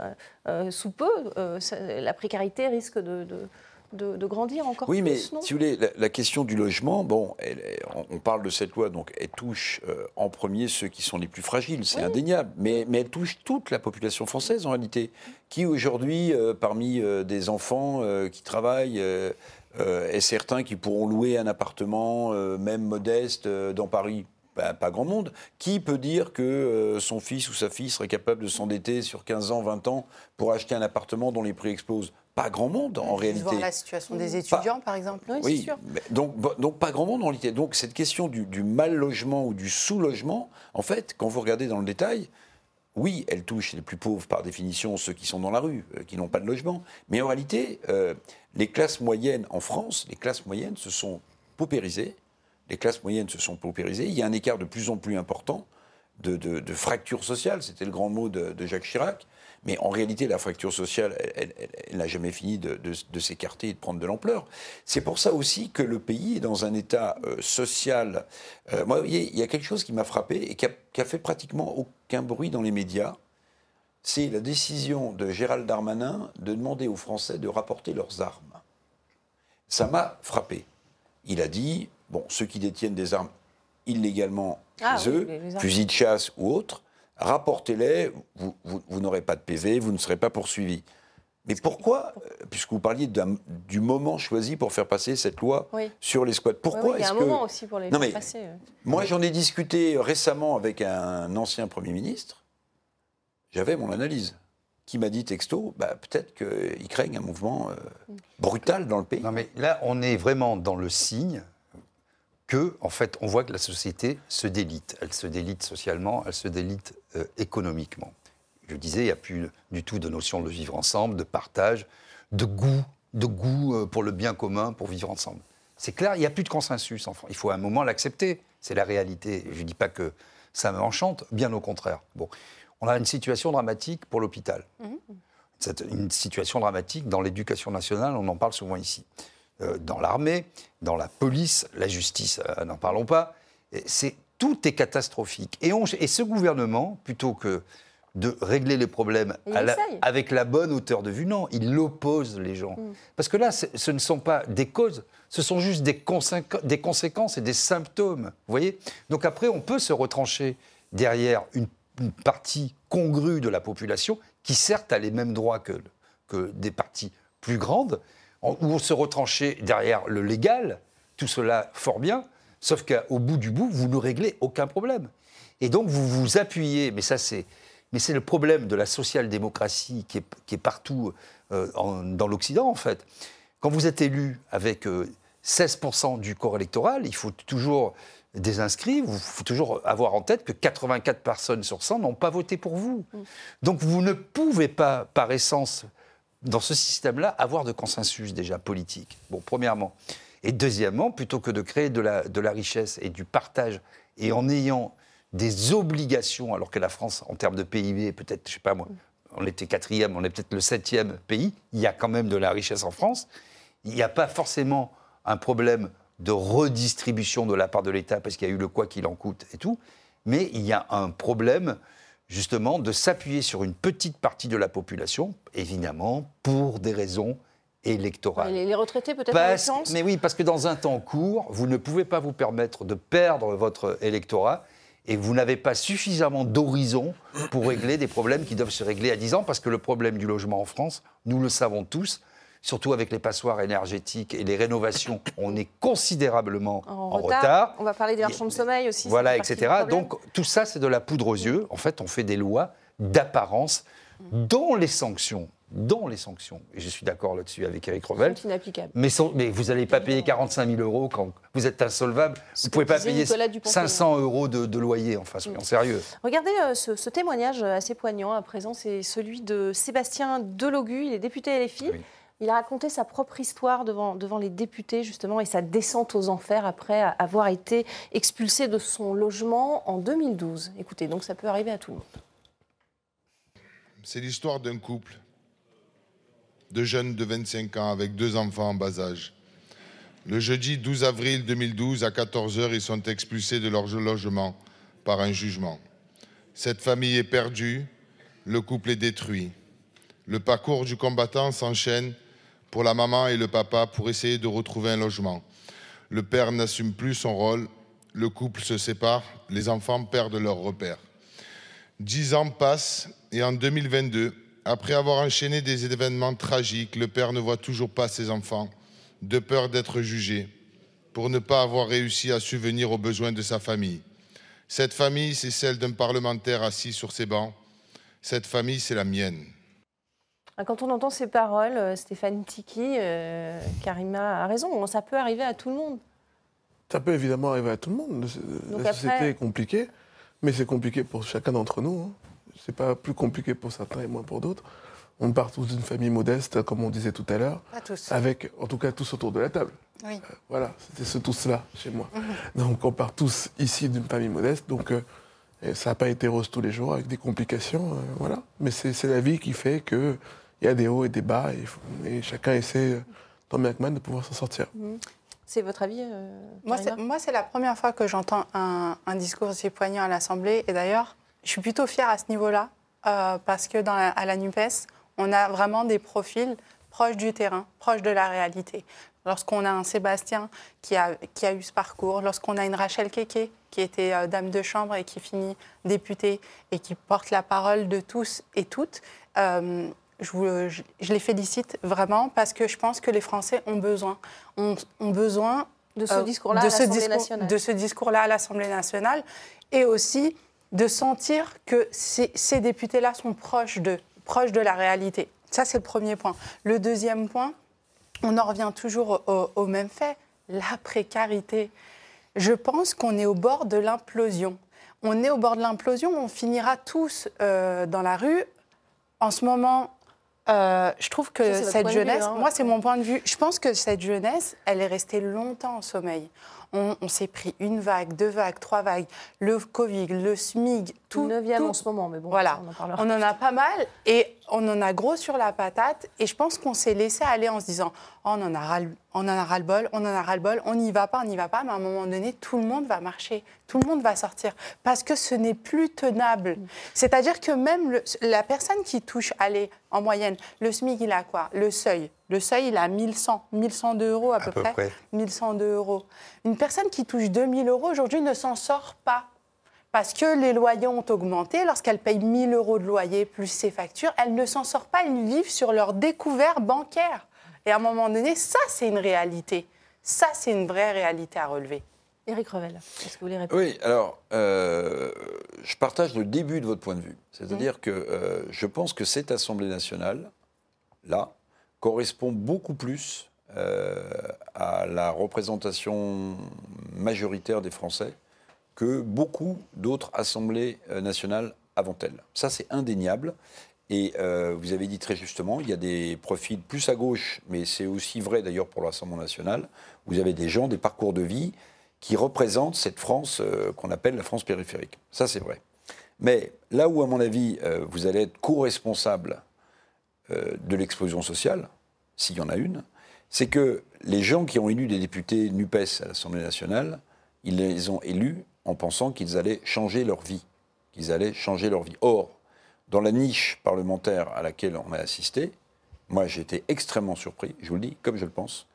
euh, sous peu, euh, la précarité risque de, de- de- de grandir encore Oui, mais non si vous voulez, la, la question du logement, bon, elle est- on, on parle de cette loi, donc elle touche euh, en premier ceux qui sont les plus fragiles, c'est indéniable, mais, mais elle touche toute la population française en réalité, qui aujourd'hui, euh, parmi euh, des enfants qui travaillent, est certain qui pourront louer un appartement, même modeste, dans Paris Ben, pas grand monde. Qui peut dire que euh, son fils ou sa fille serait capable de s'endetter sur 15 ans, 20 ans pour acheter un appartement dont les prix explosent? Pas grand monde en réalité. voir la situation des étudiants, par exemple. Oui, Oui, sûr. mais donc, donc pas grand monde en réalité. Donc cette question du, du mal logement ou du sous-logement, en fait, quand vous regardez dans le détail, oui, elle touche les plus pauvres par définition, ceux qui sont dans la rue, euh, qui n'ont pas de logement. Mais en réalité, euh, les classes moyennes en France, les classes moyennes se sont paupérisées. Les classes moyennes se sont paupérisées. Il y a un écart de plus en plus important de, de- de fracture sociale. C'était le grand mot de, de Jacques Chirac. Mais en réalité, la fracture sociale, elle- n'a jamais fini de, de- de s'écarter et de prendre de l'ampleur. C'est pour ça aussi que le pays est dans un état euh, social. Euh, moi, vous voyez, il y a quelque chose qui m'a frappé et qui a, qui a fait pratiquement aucun bruit dans les médias. C'est la décision de Gérald Darmanin de demander aux Français de rapporter leurs armes. Ça m'a frappé. Il a dit bon, ceux qui détiennent des armes illégalement Ah chez eux, fusils de chasse ou autres, rapportez-les, vous, vous- vous n'aurez pas de PV, vous ne serez pas poursuivi. Mais pourquoi, euh, puisque vous parliez du moment choisi pour faire passer cette loi sur les squats, pourquoi Il y a un moment aussi pour les faire passer. Moi, j'en ai discuté récemment avec un ancien Premier ministre. J'avais mon analyse qui m'a dit texto, bah, peut-être qu'il craignent un mouvement euh, brutal dans le pays. Non, mais là, on est vraiment dans le signe que, en fait, on voit que la société se délite. Elle se délite socialement, elle se délite euh, économiquement. Je disais, il n'y a plus du tout de notion de vivre ensemble, de partage, de goût, de goût euh, pour le bien commun, pour vivre ensemble. C'est clair, il n'y a plus de consensus. Enfin, il faut à un moment l'accepter. C'est la réalité. Je ne dis pas que ça me enchante, bien au contraire. Bon on a une situation dramatique pour l'hôpital. C'est une situation dramatique dans l'éducation nationale, on en parle souvent ici. Euh, dans l'armée, dans la police, la justice, euh, n'en parlons pas. C'est, tout est catastrophique. Et, et, ce gouvernement, plutôt que de régler les problèmes avec la bonne hauteur de vue, non, il oppose les gens. Mm. Parce que là, ce ne sont pas des causes, ce sont juste des, des conséquences et des symptômes. Vous voyez Donc après, on peut se retrancher derrière une une partie congrue de la population qui certes a les mêmes droits que, que des parties plus grandes, on se retranchait derrière le légal, tout cela fort bien, sauf qu'au bout du bout, vous ne réglez aucun problème. Et donc vous vous appuyez, mais ça c'est, mais c'est le problème de la social-démocratie qui est, qui est partout euh, dans l'Occident en fait. Quand vous êtes élu avec 16% euh, du corps électoral, il faut toujours des inscrits, il faut toujours avoir en tête que 84 personnes sur 100 n'ont pas voté pour vous. Mm. Donc vous ne pouvez pas, par essence, dans ce système-là, avoir de consensus déjà politique. Bon, premièrement. Et deuxièmement, plutôt que de créer de la, de la richesse et du partage, et en ayant des obligations, alors que la France, en termes de PIB, peut-être, je sais pas moi, on était quatrième, on est peut-être le septième pays, il y a quand même de la richesse en France. Il n'y a pas forcément un problème de redistribution de la part de l'État, parce qu'il y a eu le quoi qu'il en coûte et tout, mais il y a un problème justement de s'appuyer sur une petite partie de la population, évidemment, pour des raisons électorales. Les, retraités peut-être Mais oui, parce que dans un temps court, vous ne pouvez pas vous permettre de perdre votre électorat et vous n'avez pas suffisamment d'horizon pour régler des problèmes qui doivent se régler à 10 ans, parce que le problème du logement en France, nous le savons tous, surtout avec les passoires énergétiques et les rénovations, on est considérablement en, retard. On va parler des marchands de sommeil aussi. Voilà, etc. Donc tout ça, c'est de la poudre aux yeux. En fait, on fait des lois d'apparence dont les sanctions dont les sanctions, et je suis d'accord là-dessus avec Eric Revel, sont inapplicables. Mais, mais vous n'allez pas payer 45 000 euros quand vous êtes insolvable. vous ne pouvez pas payer 500 euros de, loyer, enfin, soyons mm. sérieux. Regardez euh, ce, témoignage assez poignant à présent, c'est celui de Sébastien Delogu, il est député LFI. Oui. Il a raconté sa propre histoire devant, devant les députés, justement, et sa descente aux enfers après avoir été expulsé de son logement en 2012. Écoutez, donc ça peut arriver à tout le monde. C'est l'histoire d'un couple de jeunes de 25 ans avec deux enfants en bas âge. Le jeudi 12 avril 2012, à 14h, ils sont expulsés de leur logement par un jugement. Cette famille est perdue, le couple est détruit. Le parcours du combattant s'enchaîne pour la maman et le papa pour essayer de retrouver un logement. Le père n'assume plus son rôle, le couple se sépare, les enfants perdent leur repère. Dix ans passent et en 2022, après avoir enchaîné des événements tragiques, le père ne voit toujours pas ses enfants, de peur d'être jugé, pour ne pas avoir réussi à subvenir aux besoins de sa famille. Cette famille, c'est celle d'un parlementaire assis sur ses bancs. Cette famille, c'est la mienne. Ah, quand on entend ces paroles, euh, Stéphane Tiki, euh, Karima a raison, ça peut arriver à tout le monde. Ça peut évidemment arriver à tout le monde. la société est compliquée, mais c'est compliqué pour chacun d'entre nous. Hein. C'est pas plus compliqué pour certains et moins pour d'autres. On part tous d'une famille modeste, comme on disait tout à l'heure. Pas tous. Avec, en tout cas, tous autour de la table. Oui. Euh, voilà, c'était ce tous-là chez moi. Mhm. Donc on part tous ici d'une famille modeste. Donc ça n'a pas été rose tous les jours avec des complications. voilà. Mais c'est la vie qui fait que il y a des hauts et des bas, et, chacun essaie, tant bien que mal, de pouvoir s'en sortir. Mhm. C'est votre avis euh, Moi, c'est la première fois que j'entends un, discours aussi poignant à l'Assemblée. Et d'ailleurs, je suis plutôt fière à ce niveau-là, euh, parce que dans à la NUPES, on a vraiment des profils proches du terrain, proches de la réalité. Lorsqu'on a un Sébastien qui a, qui a eu ce parcours, lorsqu'on a une Rachel Keke qui était euh, dame de chambre et qui finit députée et qui porte la parole de tous et toutes, je, vous- je- je les félicite vraiment parce que je pense que les Français ont besoin, ont, ont besoin De ce euh, discours-là de à ce l'Assemblée discours- nationale. de ce discours-là à l'Assemblée nationale et aussi de sentir que ces, ces députés-là sont proches de, proches de la réalité. Ça, c'est le premier point. Le deuxième point, on en revient toujours au, au même fait, la précarité. Je pense qu'on est au bord de l'implosion. On est au bord de l'implosion, on finira tous euh, dans la rue. En ce moment, euh, je trouve que Ça, cette vue, jeunesse, hein. moi c'est mon point de vue, je pense que cette jeunesse, elle est restée longtemps en sommeil. On, on s'est pris une vague, deux vagues, trois vagues, le Covid, le SMIG, tout. Neuvième en ce moment, mais bon, Voilà, on en parlera. on en a pas mal et on en a gros sur la patate. Et je pense qu'on s'est laissé aller en se disant oh, on en a ras le- on en a ras le bol, on en a ras le bol, on n'y va pas, on n'y va pas. Mais à un moment donné, tout le monde va marcher, tout le monde va sortir parce que ce n'est plus tenable. C'est-à-dire que même le- la personne qui touche, allez, en moyenne, le SMIC, il a quoi? Le seuil. Le seuil, il a 1100, 1102 euros à, peu, peu près. près. 1102 euros. Une personne qui touche 2000 euros aujourd'hui ne s'en sort pas. Parce que les loyers ont augmenté. Lorsqu'elles payent 1000 euros de loyer plus ses factures, elles ne s'en sortent pas. Elles vivent sur leur découvert bancaire. Et à un moment donné, ça, c'est une réalité. Ça, c'est une vraie réalité à relever. Éric Revel, est-ce que vous voulez répondre? Oui, alors, euh, je partage le début de votre point de vue. C'est-à-dire que euh, je pense que cette Assemblée nationale, là, correspond beaucoup plus euh, à la représentation majoritaire des Français que beaucoup d'autres assemblées euh, nationales avant elle. Ça, c'est indéniable. Et euh, vous avez dit très justement, il y a des profils plus à gauche, mais c'est aussi vrai d'ailleurs pour l'Assemblée nationale. Vous avez des gens, des parcours de vie qui représentent cette France qu'on appelle la France périphérique. Ça, c'est vrai. Mais là où, à mon avis, vous allez être co-responsable de l'explosion sociale, s'il y en a une, c'est que les gens qui ont élu des députés NUPES à l'Assemblée nationale, ils les ont élus en pensant qu'ils allaient changer leur vie, qu'ils allaient changer leur vie. Or, dans la niche parlementaire à laquelle on a assisté, moi j'ai été extrêmement surpris, je vous le dis comme je le pense,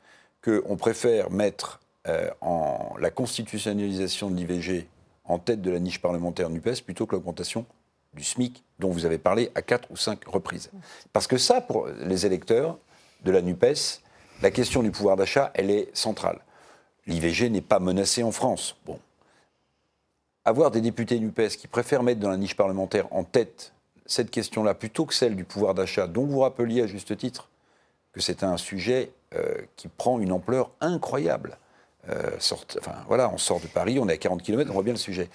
qu'on préfère mettre euh, en la constitutionnalisation de l'IVG en tête de la niche parlementaire NUPES plutôt que l'augmentation du SMIC dont vous avez parlé à quatre ou cinq reprises. Parce que ça, pour les électeurs de la NUPES, la question du pouvoir d'achat, elle est centrale. L'IVG n'est pas menacée en France. Bon. Avoir des députés NUPES qui préfèrent mettre dans la niche parlementaire en tête cette question-là plutôt que celle du pouvoir d'achat, dont vous rappeliez à juste titre que c'est un sujet euh, qui prend une ampleur incroyable. Euh, enfin, voilà, on sort de Paris, on est à 40 km, on voit bien le sujet.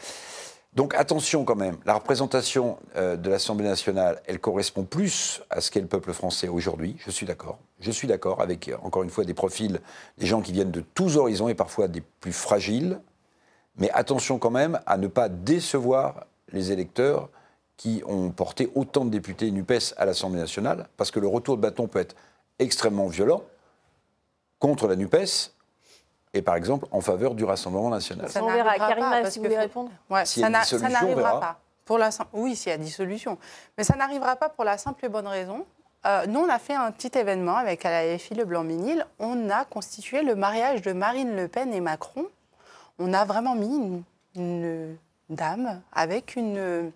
Donc attention quand même, la représentation euh, de l'Assemblée nationale, elle correspond plus à ce qu'est le peuple français aujourd'hui, je suis d'accord. Je suis d'accord avec, euh, encore une fois, des profils, des gens qui viennent de tous horizons et parfois des plus fragiles. Mais attention quand même à ne pas décevoir les électeurs qui ont porté autant de députés NUPES à l'Assemblée nationale, parce que le retour de bâton peut être extrêmement violent contre la NUPES et par exemple en faveur du Rassemblement national. Ça On verra. n'arrivera Karima, si vous voulez répondre Ouais, S'il y a ça n'arrivera pas. Pour la, oui, s'il y a dissolution. Mais ça n'arrivera pas pour la simple et bonne raison. Euh, nous, on a fait un petit événement avec à la FI Le Blanc-Ménil. On a constitué le mariage de Marine Le Pen et Macron. On a vraiment mis une, une dame avec une,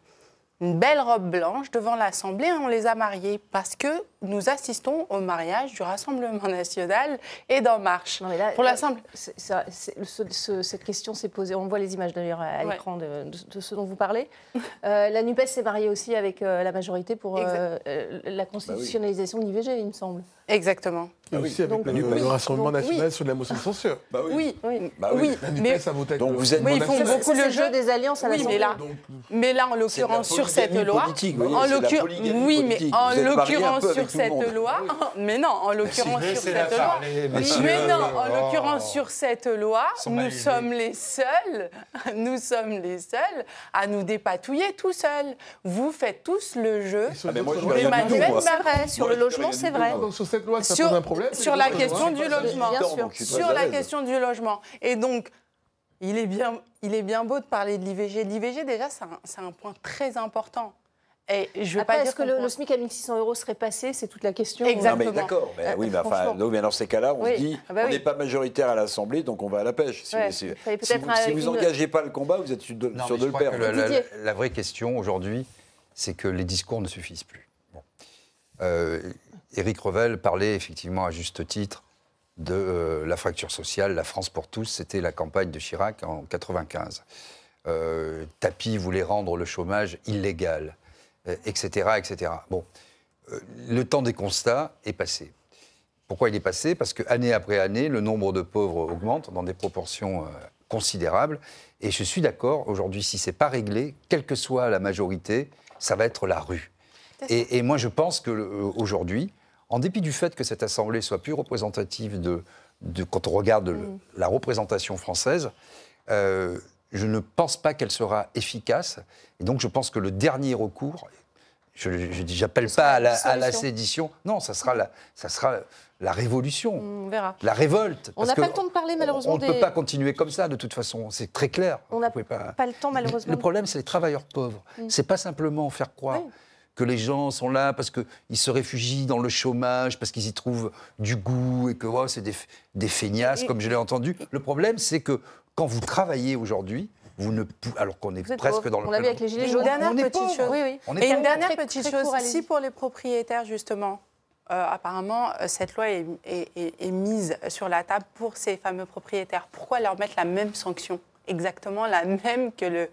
une belle robe blanche devant l'Assemblée et on les a mariés parce que nous assistons au mariage du Rassemblement national et d'En Marche. Non, mais là, pour la simple c'est- ça- c'est- ce- ce- cette question s'est posée. On voit les images d'ailleurs à Ouais. l'écran de, de- de ce dont vous parlez. Euh, la NUPES s'est mariée aussi avec euh, la majorité pour euh, euh, la constitutionnalisation de l'IVG, il me semble. Exactement. Et aussi avec Donc, le, oui. le Rassemblement Donc, national oui. sur la motion de censure. Oui, oui. Bah oui. oui, La mais a voté Donc vous êtes- Oui, ils font beaucoup le jeu des alliances à Oui, mais là, mais là, en l'occurrence, sur cette loi, en l'occurrence, polygamie oui, mais en l'occurrence sur cette loi, mais non, en l'occurrence sur cette loi, mais non, en l'occurrence sur cette loi, nous sommes les seuls, nous sommes les seuls à nous dépatouiller tout seuls. Vous faites tous le jeu. Et sur Ah, mais moi, je d'autres vais lois, rien du tout, Emmanuel moi. C'est vrai, sur le logement, c'est vrai. sur cette loi, ça pose un problème. sur la question du Bien logement. Sur la question du logement. Et donc, il est bien, il est bien beau de parler de l'IVG. L'IVG, déjà, c'est un, c'est un point très important. Et je veux Après, pas dire est-ce que le, le SMIC à 1600 euros serait passé C'est toute la question. Non Exactement. mais d'accord, mais Euh, oui, mais enfin, non, mais dans ces cas-là, on Oui. se dit, Ah bah on n'est pas majoritaire à l'Assemblée, donc on va à la pêche. Si, Ouais. si- Il fallait si peut-être vous, si une- vous engagez pas le combat, vous êtes sûr de, Non, de le perdre. la, la- Didier. la vraie question aujourd'hui, c'est que les discours ne suffisent plus. Bon. Euh, Éric Revel parlait effectivement à juste titre de euh, la fracture sociale, la France pour tous, c'était la campagne de Chirac en 95. Euh, Tapi voulait rendre le chômage illégal, etc., etc. Bon, le temps des constats est passé. Pourquoi il est passé? Parce que année après année, le nombre de pauvres augmente dans des proportions considérables. Et je suis d'accord, aujourd'hui, si ce n'est pas réglé, quelle que soit la majorité, ça va être la rue. Et, moi, je pense qu'aujourd'hui, en dépit du fait que cette Assemblée soit plus représentative de, quand on regarde mm. la représentation française, euh, je ne pense pas qu'elle sera efficace. Et donc, je pense que le dernier recours, je n'appelle pas à la, sédition, non, ça sera la, ça sera la révolution, on verra. la révolte. On n'a pas le temps de parler malheureusement. On ne peut pas continuer comme ça de toute façon, c'est très clair. On n'a pas... le temps malheureusement. Le problème, c'est les travailleurs pauvres. Ce mm. C'est pas simplement faire croire que les gens sont là parce qu'ils se réfugient dans le chômage, parce qu'ils y trouvent du goût et que oh, c'est des, des feignasses, comme je l'ai entendu. Le problème, c'est que quand vous travaillez aujourd'hui, vous ne alors qu'on est presque dans le. On avec les gilets jaunes. Une dernière petite chose. Oui, oui. Et une dernière petite chose. Si pour les propriétaires justement, euh, apparemment, euh, cette loi est, est, mise sur la table pour ces fameux propriétaires. Pourquoi leur mettre la même sanction Exactement la même que le,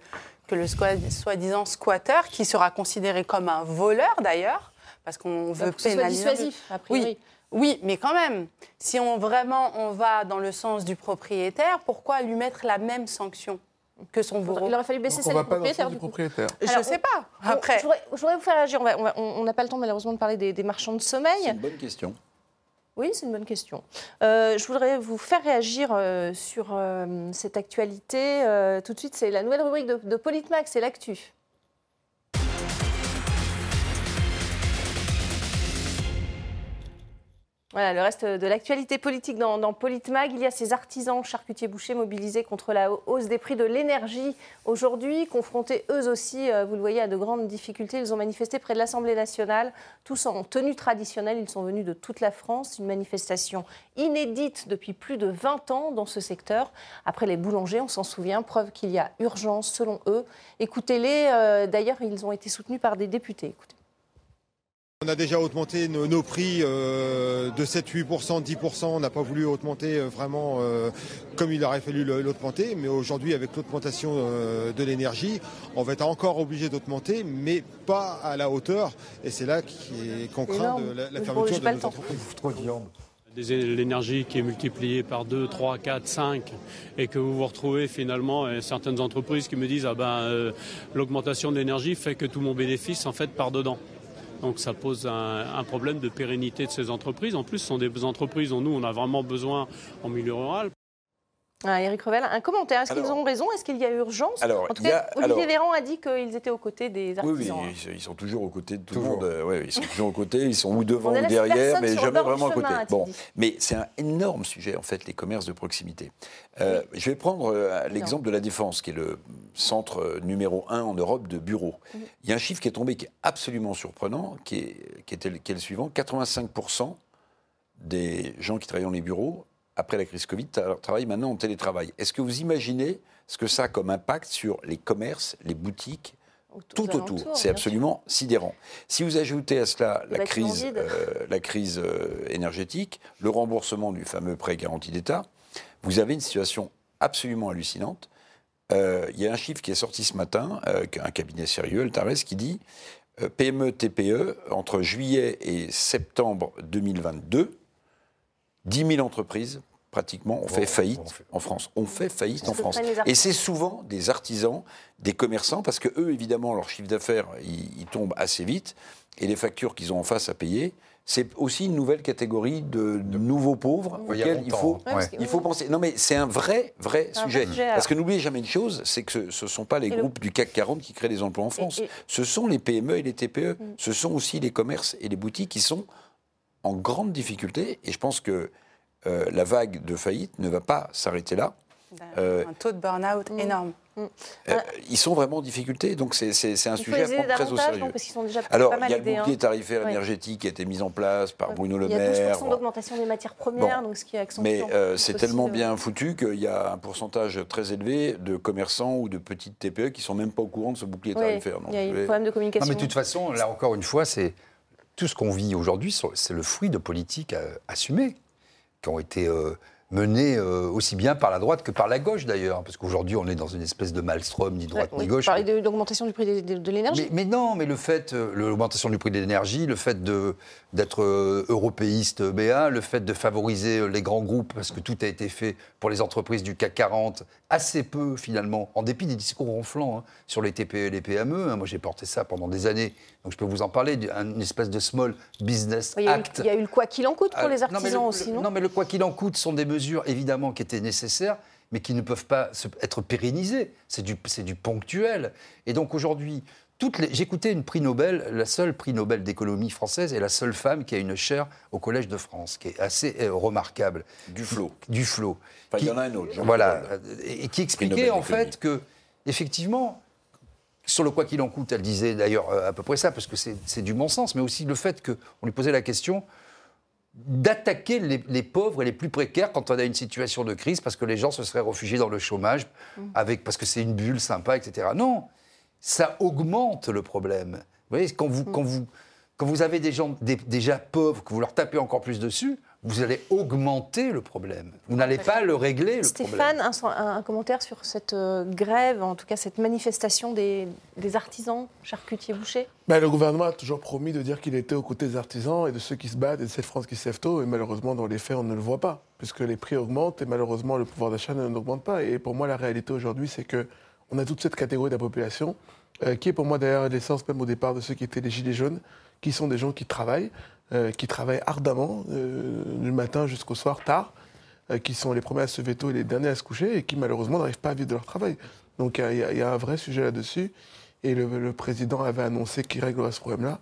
que le soi-disant squatter, qui sera considéré comme un voleur d'ailleurs, parce qu'on veut pénaliser. dissuasif, a priori. Oui. Oui, mais quand même, si on vraiment on va dans le sens du propriétaire, pourquoi lui mettre la même sanction que son bourreau Il aurait fallu baisser celle du propriétaire. Du propriétaire. Je ne sais pas. Après, je, voudrais, vous faire réagir. On n'a pas le temps malheureusement de parler des, des marchands de sommeil. C'est une bonne question. Oui, c'est une bonne question. Euh, je voudrais vous faire réagir euh, sur euh, cette actualité. tout de suite, c'est la nouvelle rubrique de, de Politmax, c'est l'actu. Voilà, le reste de l'actualité politique dans, Politmag, il y a ces artisans charcutiers bouchers mobilisés contre la hausse des prix de l'énergie aujourd'hui, confrontés eux aussi, euh, vous le voyez, à de grandes difficultés. Ils ont manifesté près de l'Assemblée nationale, tous en tenue traditionnelle. Ils sont venus de toute la France. Une manifestation inédite depuis plus de 20 ans dans ce secteur. Après les boulangers, on s'en souvient, preuve qu'il y a urgence selon eux. Écoutez-les, euh, d'ailleurs, ils ont été soutenus par des députés. Écoutez. On a déjà augmenté nos, prix euh, de 7-8%, 10%. On n'a pas voulu augmenter euh, vraiment euh, comme il aurait fallu l'augmenter. Mais aujourd'hui, avec l'augmentation de l'énergie, on va être encore obligé d'augmenter, mais pas à la hauteur. Et c'est là qu'on craint de la, fermeture de nos entreprises. L'énergie qui est multipliée par 2, 3, 4, 5 et que vous vous retrouvez finalement certaines entreprises qui me disent ah ben, l'augmentation de l'énergie fait que tout mon bénéfice en fait part dedans. Donc ça pose un, problème de pérennité de ces entreprises. En plus, ce sont des entreprises dont nous, on a vraiment besoin en milieu rural. Ah, Éric Revel, un commentaire. Est-ce qu'ils ont raison? Est-ce qu'il y a urgence? Alors, En tout cas, Olivier Véran a dit qu'ils étaient aux côtés des artisans. Oui, oui ils sont toujours aux côtés de tout le monde. Oui, ils sont toujours aux côtés, ils sont ou devant ou derrière, mais jamais vraiment à côté. Bon, mais c'est un énorme sujet, en fait, les commerces de proximité. Euh, je vais prendre euh, l'exemple de la Défense, qui est le centre euh, numéro un en Europe de bureaux. Il y a un chiffre qui est tombé qui est absolument surprenant, qui est, qui était, qui est le suivant 85% des gens qui travaillent dans les bureaux après la crise Covid, travaillent maintenant en télétravail. Est-ce que vous imaginez ce que ça a comme impact sur les commerces, les boutiques tout autour? C'est absolument sidérant. Si vous ajoutez à cela la crise, euh, la crise euh, énergétique, le remboursement du fameux prêt garanti d'État, vous avez une situation absolument hallucinante. Euh, il y a un chiffre qui est sorti ce matin, un cabinet sérieux, Altares, qui dit PME, TPE, entre juillet et septembre 2022, 10 000 entreprises pratiquement, ont fait faillite en France. On fait faillite en France. Et c'est souvent des artisans, des commerçants, parce que eux, évidemment, leur chiffre d'affaires, ils, tombent assez vite, et les factures qu'ils ont en face à payer, c'est aussi une nouvelle catégorie de, nouveaux pauvres auxquels il faut, il faut penser. Non, mais c'est un vrai, vrai sujet. Parce que n'oubliez jamais une chose, c'est que ce ne sont pas les groupes du CAC 40 qui créent des emplois en France. Ce sont les PME et les TPE. Mm. Ce sont aussi les commerces et les boutiques qui sont en grande difficulté. Et je pense que euh, la vague de faillite ne va pas s'arrêter là. Euh, un taux de burn-out mm. énorme. Mm. Euh, ils sont vraiment en difficulté, donc c'est un sujet à prendre très au sérieux. parce sont déjà Alors, il y a le bouclier hein. tarifaire énergétique qui a été mis en place par Bruno Le Maire. Il y a 12% d'augmentation des matières premières, donc ce qui accentue Mais c'est tellement bien foutu qu'il y a un pourcentage très élevé de commerçants ou de petites TPE qui ne sont même pas au courant de ce bouclier tarifaire. il y a un problème de communication. Non, mais de toute façon, là encore une fois, c'est tout ce qu'on vit aujourd'hui, c'est le fruit de politiques euh, assumées, qui ont été menées euh, aussi bien par la droite que par la gauche d'ailleurs, parce qu'aujourd'hui on est dans une espèce de maelstrom, ni droite Ouais, ni gauche. Vous parlez de l'augmentation du prix de, de- de l'énergie. Mais, mais non, mais le fait, euh, l'augmentation du prix de l'énergie, le fait de- d'être euh, européiste BA, le fait de favoriser les grands groupes, parce que tout a été fait pour les entreprises du CAC 40, assez peu finalement, en dépit des discours ronflants hein, sur les TPE et les PME. hein. moi j'ai porté ça pendant des années, donc je peux vous en parler, une espèce de small business Il y, a eu, act. il y a eu le quoi qu'il en coûte pour les non, mais artisans le- aussi, non? Non, mais le quoi qu'il en coûte sont des mesures évidemment qui étaient nécessaires, mais qui ne peuvent pas être pérennisées. C'est du, du ponctuel. Et donc aujourd'hui, j'écoutais une prix Nobel, la seule prix Nobel d'économie française et la seule femme qui a une chaire au Collège de France, qui est assez euh, remarquable. Duflo. Duflo. Enfin, il y en a un autre, Jean Voilà. Paul. euh, Et, et qui expliquait en fait que, effectivement, sur le quoi qu'il en coûte, elle disait d'ailleurs euh, à peu près ça, parce que c'est c'est du bon sens, mais aussi le fait qu'on lui posait la question d'attaquer les, les pauvres et les plus précaires quand on a une situation de crise, parce que les gens se seraient réfugiés dans le chômage, avec, parce que c'est une bulle sympa, etc. Non, ça augmente le problème. Vous voyez, quand vous, quand vous, quand vous avez des gens dé- déjà pauvres, que vous leur tapez encore plus dessus, vous allez augmenter le problème. Vous n'allez pas le régler, le problème. Stéphane, un, un- un commentaire sur cette euh, grève, en tout cas cette manifestation des, des artisans charcutiers bouchers Ben, le gouvernement a toujours promis de dire qu'il était aux côtés des artisans et de ceux qui se battent et de cette France qui se lève tôt. Et malheureusement, dans les faits, on ne le voit pas, puisque les prix augmentent et malheureusement, le pouvoir d'achat ne- n'augmente pas. Et pour moi, la réalité aujourd'hui, c'est que on a toute cette catégorie de la population, euh, qui est pour moi d'ailleurs l'essence même au départ de ceux qui étaient les Gilets jaunes, qui sont des gens qui travaillent, euh, qui travaillent ardemment, euh, du matin jusqu'au soir tard, euh, qui sont les premiers à se lever tôt et les derniers à se coucher, et qui malheureusement n'arrivent pas à vivre de leur travail. Donc il y a- y, un vrai sujet là-dessus. Et le, le président avait annoncé qu'il réglerait ce problème-là.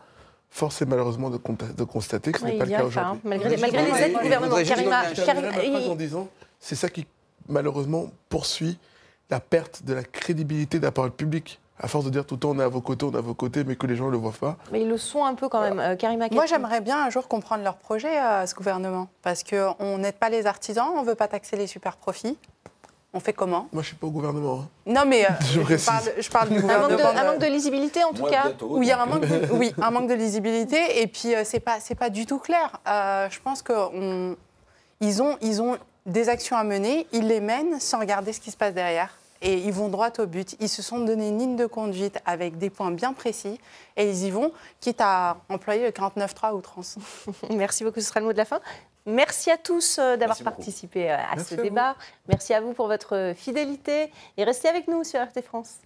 Force est malheureusement de, constater que ce Oui, n'est pas le cas pas, aujourd'hui. hein, malgré les- malgré les aides du gouvernement. Karima- en disant, c'est ça qui malheureusement poursuit la perte de la crédibilité de la parole publique. À force de dire tout le temps on est à vos côtés, on est à vos côtés, mais que les gens ne le voient pas. Mais ils le sont un peu quand même. Euh, Karima Moi, j'aimerais bien un jour comprendre leur projet à ce gouvernement. Parce qu'on n'aide pas les artisans, on ne veut pas taxer les super profits. On fait comment? Moi, je ne suis pas au gouvernement. hein. Non, mais euh, Je parle, je parle du Un manque, gouvernement. de, un manque de lisibilité en tout Moi, cas. bientôt. Oui, il y a un manque de, oui, un manque de lisibilité. Et puis, euh, c'est pas, c'est pas du tout clair. Euh, je pense qu'ils ont, ils ont des actions à mener, ils les mènent sans regarder ce qui se passe derrière. Et ils vont droit au but. Ils se sont donné une ligne de conduite avec des points bien précis. Et ils y vont, quitte à employer le 49.3 à outrance. Merci beaucoup, ce sera le mot de la fin. Merci à tous euh, d'avoir participé euh, à Merci ce à débat. Merci à vous pour votre fidélité. Et restez avec nous sur RT France.